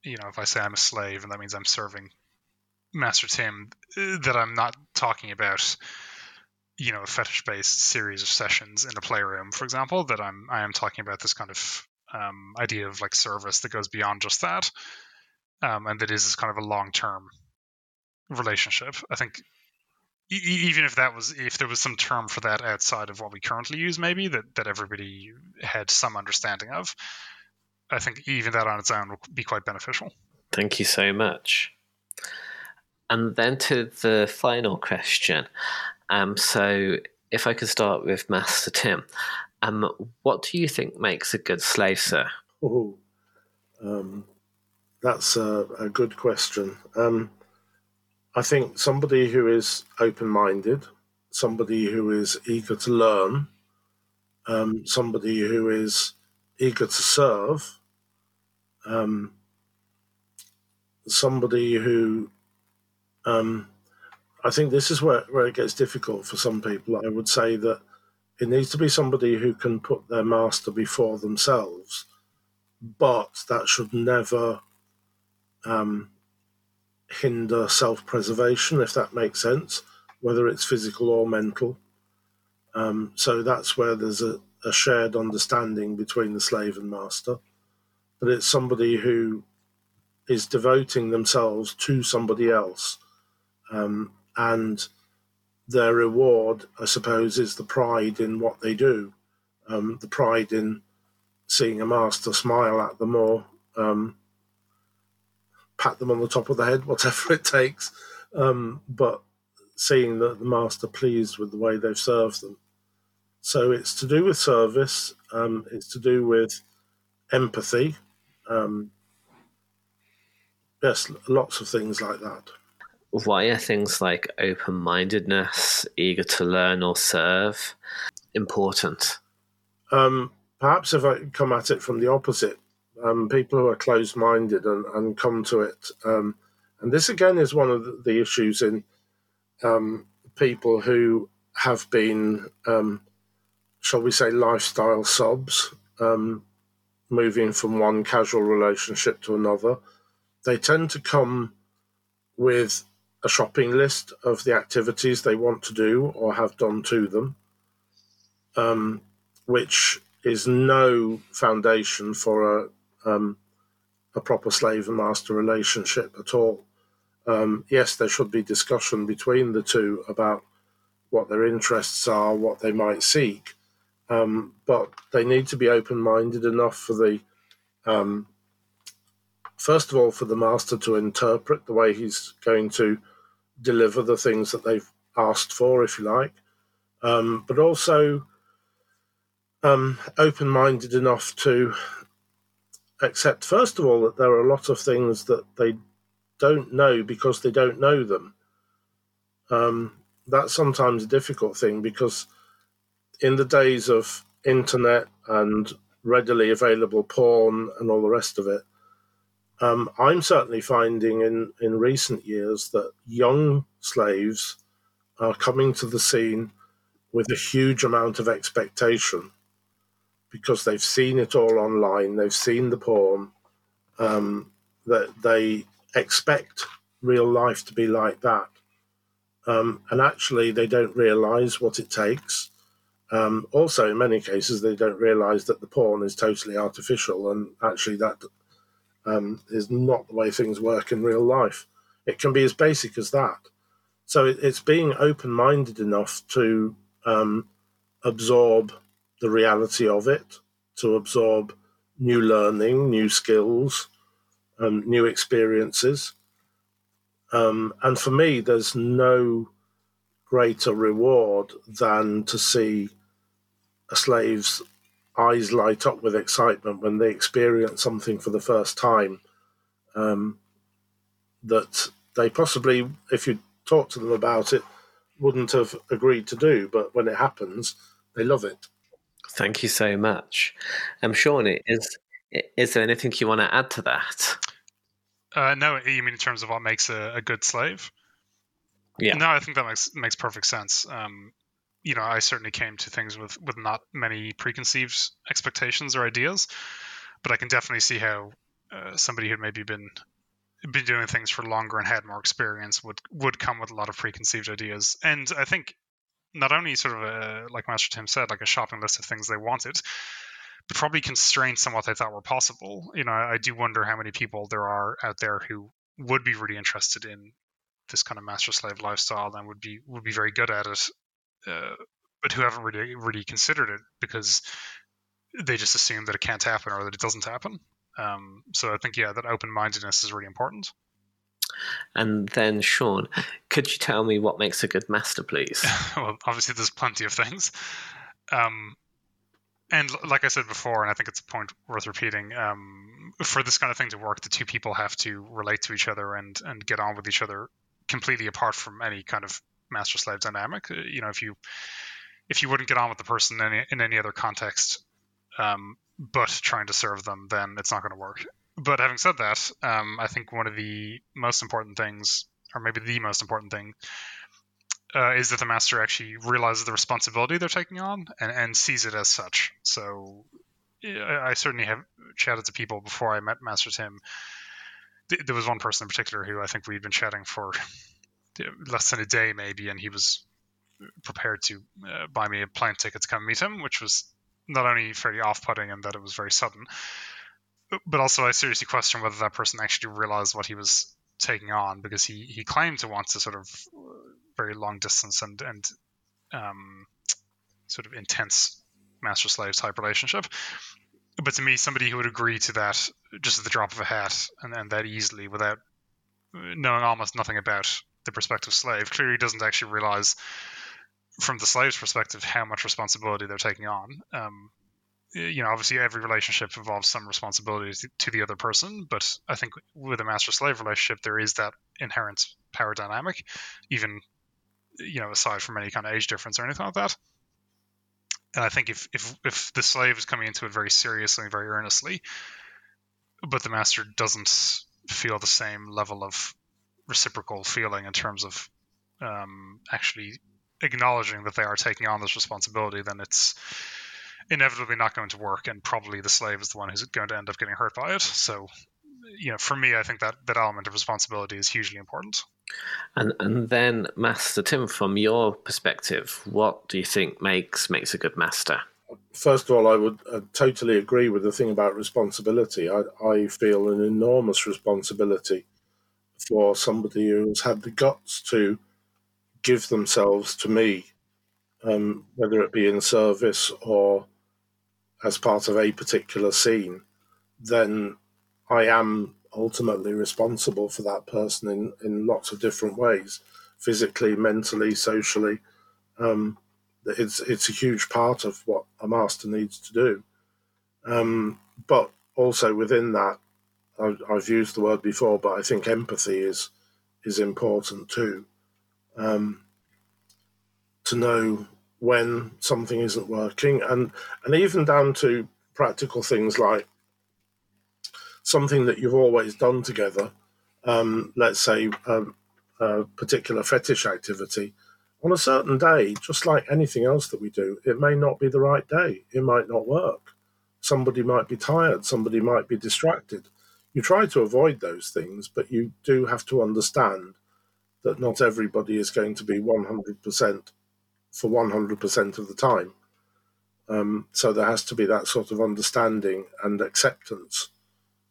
you know, if I say I'm a slave and that means I'm serving Master Tim uh, that I'm not talking about you know a fetish based series of sessions in a playroom for example that i'm i am talking about this kind of um, idea of like service that goes beyond just that um, and that is kind of a long term relationship. I think e- even if that was if there was some term for that outside of what we currently use maybe that that everybody had some understanding of i think even that on its own would be quite beneficial. Thank you so much and then to the final question. Um, so, if I could start with Master Tim, um, what do you think makes a good slave, sir? Oh, um, that's a, a, good question. Um, I think somebody who is open minded, somebody who is eager to learn, um, somebody who is eager to serve, um, somebody who um, I think this is where, where it gets difficult for some people. I would say that it needs to be somebody who can put their master before themselves, but that should never um, hinder self preservation, if that makes sense, whether it's physical or mental. Um, so that's where there's a, a, shared understanding between the slave and master. But it's somebody who is devoting themselves to somebody else. Um, and their reward, I suppose, is the pride in what they do, um, the pride in seeing a master smile at them or um, pat them on the top of the head, whatever it takes. Um, but seeing that the master pleased with the way they've served them. So it's to do with service. Um, it's to do with empathy. Um, yes, lots of things like that. Why are things like open mindedness, eager to learn or serve important? Um, perhaps if I come at it from the opposite, um, people who are closed minded and, and, come to it. Um, and this again is one of the, issues in um, people who have been, um, shall we say, lifestyle subs, um, moving from one casual relationship to another. They tend to come with a shopping list of the activities they want to do or have done to them, um, which is no foundation for a um, a proper slave and master relationship at all. Um, yes, there should be discussion between the two about what their interests are, what they might seek, um, but they need to be open minded enough for the, um, first of all, for the master to interpret the way he's going to deliver the things that they've asked for, if you like, um, but also um, open minded enough to accept, first of all, that there are a lot of things that they don't know because they don't know them. Um, that's sometimes a difficult thing because in the days of internet and readily available porn and all the rest of it, um, I'm certainly finding in, in recent years that young slaves are coming to the scene with a huge amount of expectation because they've seen it all online, they've seen the porn, um, that they expect real life to be like that. Um, and actually, they don't realize what it takes. Um, also, in many cases, they don't realize that the porn is totally artificial, and actually, that um, is not the way things work in real life. It can be as basic as that. So, it, it's being open minded enough to um, absorb the reality of it, to absorb new learning, new skills, um, new experiences. Um, and for me, there's no greater reward than to see a slave's eyes light up with excitement when they experience something for the first time um, that they possibly, if you talk to them about it, wouldn't have agreed to do. But when it happens, they love it. Thank you so much. Um, Sean, is is there anything you want to add to that? Uh, no, you mean in terms of what makes a, a good slave? Yeah. No, I think that makes makes perfect sense. Um, you know, I certainly came to things with with not many preconceived expectations or ideas, but I can definitely see how uh, somebody who'd maybe been been doing things for longer and had more experience would would come with a lot of preconceived ideas. And I think not only sort of a, like Master Tim said, like a shopping list of things they wanted, but probably constraints on what they thought were possible. You know, I do wonder how many people there are out there who would be really interested in this kind of master slave lifestyle and would be would be very good at it, uh, but who haven't really really considered it because they just assume that it can't happen or that it doesn't happen. Um, so I think yeah, that open mindedness is really important. And then, Sean, could you tell me what makes a good master, please? well, obviously, there's plenty of things. Um, and like I said before, and I think it's a point worth repeating, um, for this kind of thing to work, the two people have to relate to each other and and get on with each other completely apart from any kind of master slave dynamic. Uh, you know, if you if you wouldn't get on with the person in any, in any other context, um, but trying to serve them, then it's not going to work but having said that, um, I think one of the most important things, or maybe the most important thing, uh, is that the master actually realizes the responsibility they're taking on and, and sees it as such. So I certainly have chatted to people before I met Master Tim. There was one person in particular who I think we'd been chatting for less than a day, maybe, and he was prepared to uh, buy me a plane ticket to come meet him, which was not only fairly off-putting in that it was very sudden, but also I seriously question whether that person actually realized what he was taking on because he he claimed to want to sort of very long distance and and um, sort of intense master slave type relationship. But to me, somebody who would agree to that just at the drop of a hat and, and that easily without knowing almost nothing about the prospective slave clearly doesn't actually realize from the slave's perspective how much responsibility they're taking on. Um, you know, obviously every relationship involves some responsibility to the other person, but I think with a master slave relationship, there is that inherent power dynamic, even, you know, aside from any kind of age difference or anything like that. And I think if, if, if the slave is coming into it very seriously and very earnestly, but the master doesn't feel the same level of reciprocal feeling in terms of um, actually acknowledging that they are taking on this responsibility, then it's inevitably not going to work, and probably the slave is the one who's going to end up getting hurt by it. So, you know, for me, I think that that element of responsibility is hugely important. And and then, Master Tim, from your perspective, what do you think makes makes a good master? First of all, I would uh, totally agree with the thing about responsibility. I, I feel an enormous responsibility for somebody who's had the guts to give themselves to me, um, whether it be in service or as part of a particular scene, then I am ultimately responsible for that person in, in lots of different ways physically, mentally, socially. Um, it's, it's a huge part of what a master needs to do. Um, but also within that, I've, I've, used the word before, but I think empathy is is important too. Um, to know when something isn't working, and and even down to practical things like something that you've always done together. Um, let's say um, a particular fetish activity on a certain day, just like anything else that we do, it may not be the right day. It might not work. Somebody might be tired. Somebody might be distracted. You try to avoid those things, but you do have to understand that not everybody is going to be 100% for 100% of the time. Um, so there has to be that sort of understanding and acceptance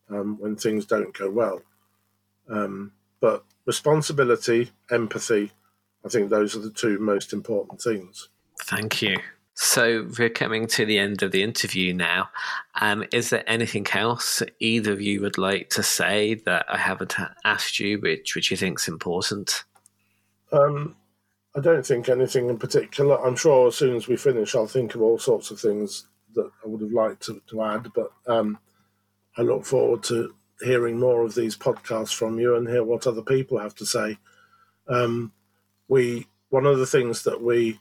um, when things don't go well. Um, but responsibility, empathy, I think those are the two most important things. Thank you. So we're coming to the end of the interview now. Um, is there anything else either of you would like to say that I haven't asked you, which which you think is important? Um, I don't think anything in particular. I'm sure as soon as we finish, I'll think of all sorts of things that I would have liked to, to add. But um, I look forward to hearing more of these podcasts from you and hear what other people have to say. Um, we one of the things that we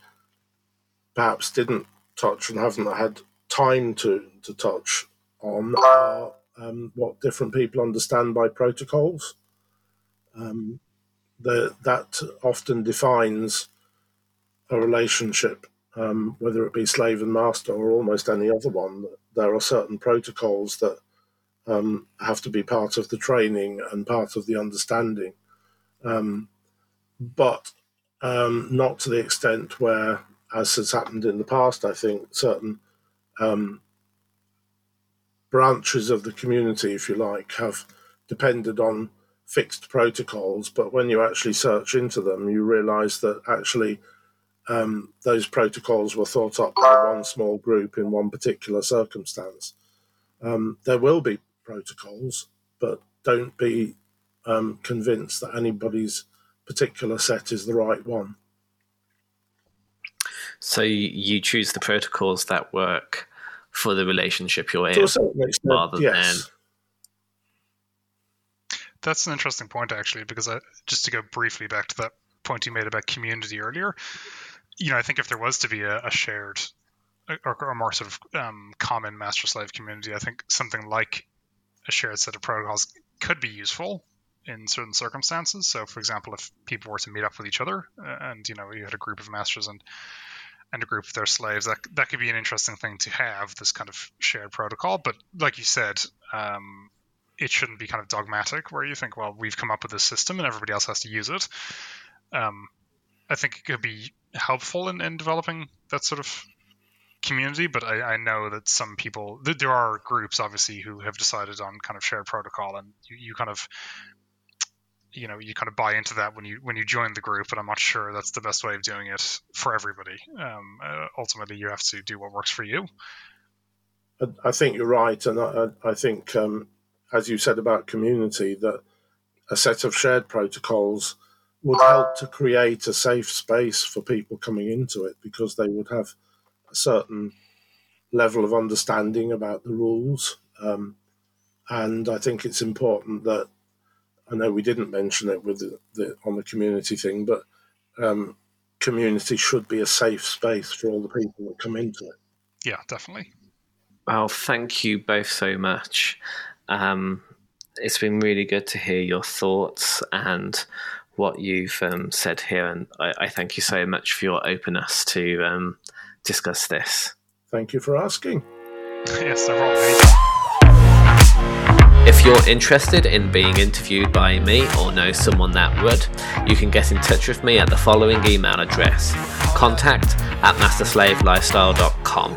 perhaps didn't touch and haven't had time to to touch on are um, what different people understand by protocols. Um, the, that often defines a relationship, um, whether it be slave and master or almost any other one. There are certain protocols that um, have to be part of the training and part of the understanding, um, but um, not to the extent where, as has happened in the past, I think certain um, branches of the community, if you like, have depended on fixed protocols, but when you actually search into them, you realize that actually um, those protocols were thought up by one small group in one particular circumstance. Um, there will be protocols, but don't be um, convinced that anybody's particular set is the right one. So you choose the protocols that work for the relationship you're in, rather yes. than that's an interesting point actually, because I, just to go briefly back to that point you made about community earlier, you know, I think if there was to be a, a shared or, or, more sort of um, common master slave community, I think something like a shared set of protocols could be useful in certain circumstances. So, for example, if people were to meet up with each other, uh, and you know, you had a group of masters and and a group of their slaves, that that could be an interesting thing to have this kind of shared protocol. But like you said, um, it shouldn't be kind of dogmatic where you think, well, we've come up with this system and everybody else has to use it. Um, I think it could be helpful in, in developing that sort of community, but I, I know that some people, th- there are groups obviously who have decided on kind of shared protocol, and you, you kind of, you know, you kind of buy into that when you when you join the group. But I'm not sure that's the best way of doing it for everybody. Um, uh, ultimately, you have to do what works for you. I think you're right, and I, I think, um, as you said about community, that a set of shared protocols would help to create a safe space for people coming into it because they would have a certain level of understanding about the rules. Um, and I think it's important that I know we didn't mention it with the, the on the community thing, but um, community should be a safe space for all the people that come into it. Yeah, definitely. Well, thank you both so much. Um, it's been really good to hear your thoughts and what you've um, said here, and I, I, thank you so much for your openness to um, discuss this. Thank you for asking. yes, no problem. If you're interested in being interviewed by me or know someone that would, you can get in touch with me at the following email address contact at masterslavelifestyle.com.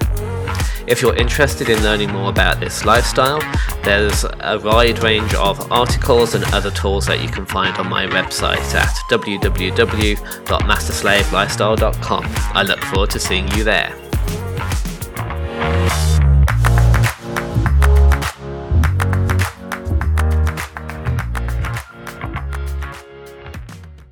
If you're interested in learning more about this lifestyle, there's a wide range of articles and other tools that you can find on my website at www.masterslavelifestyle.com. I look forward to seeing you there.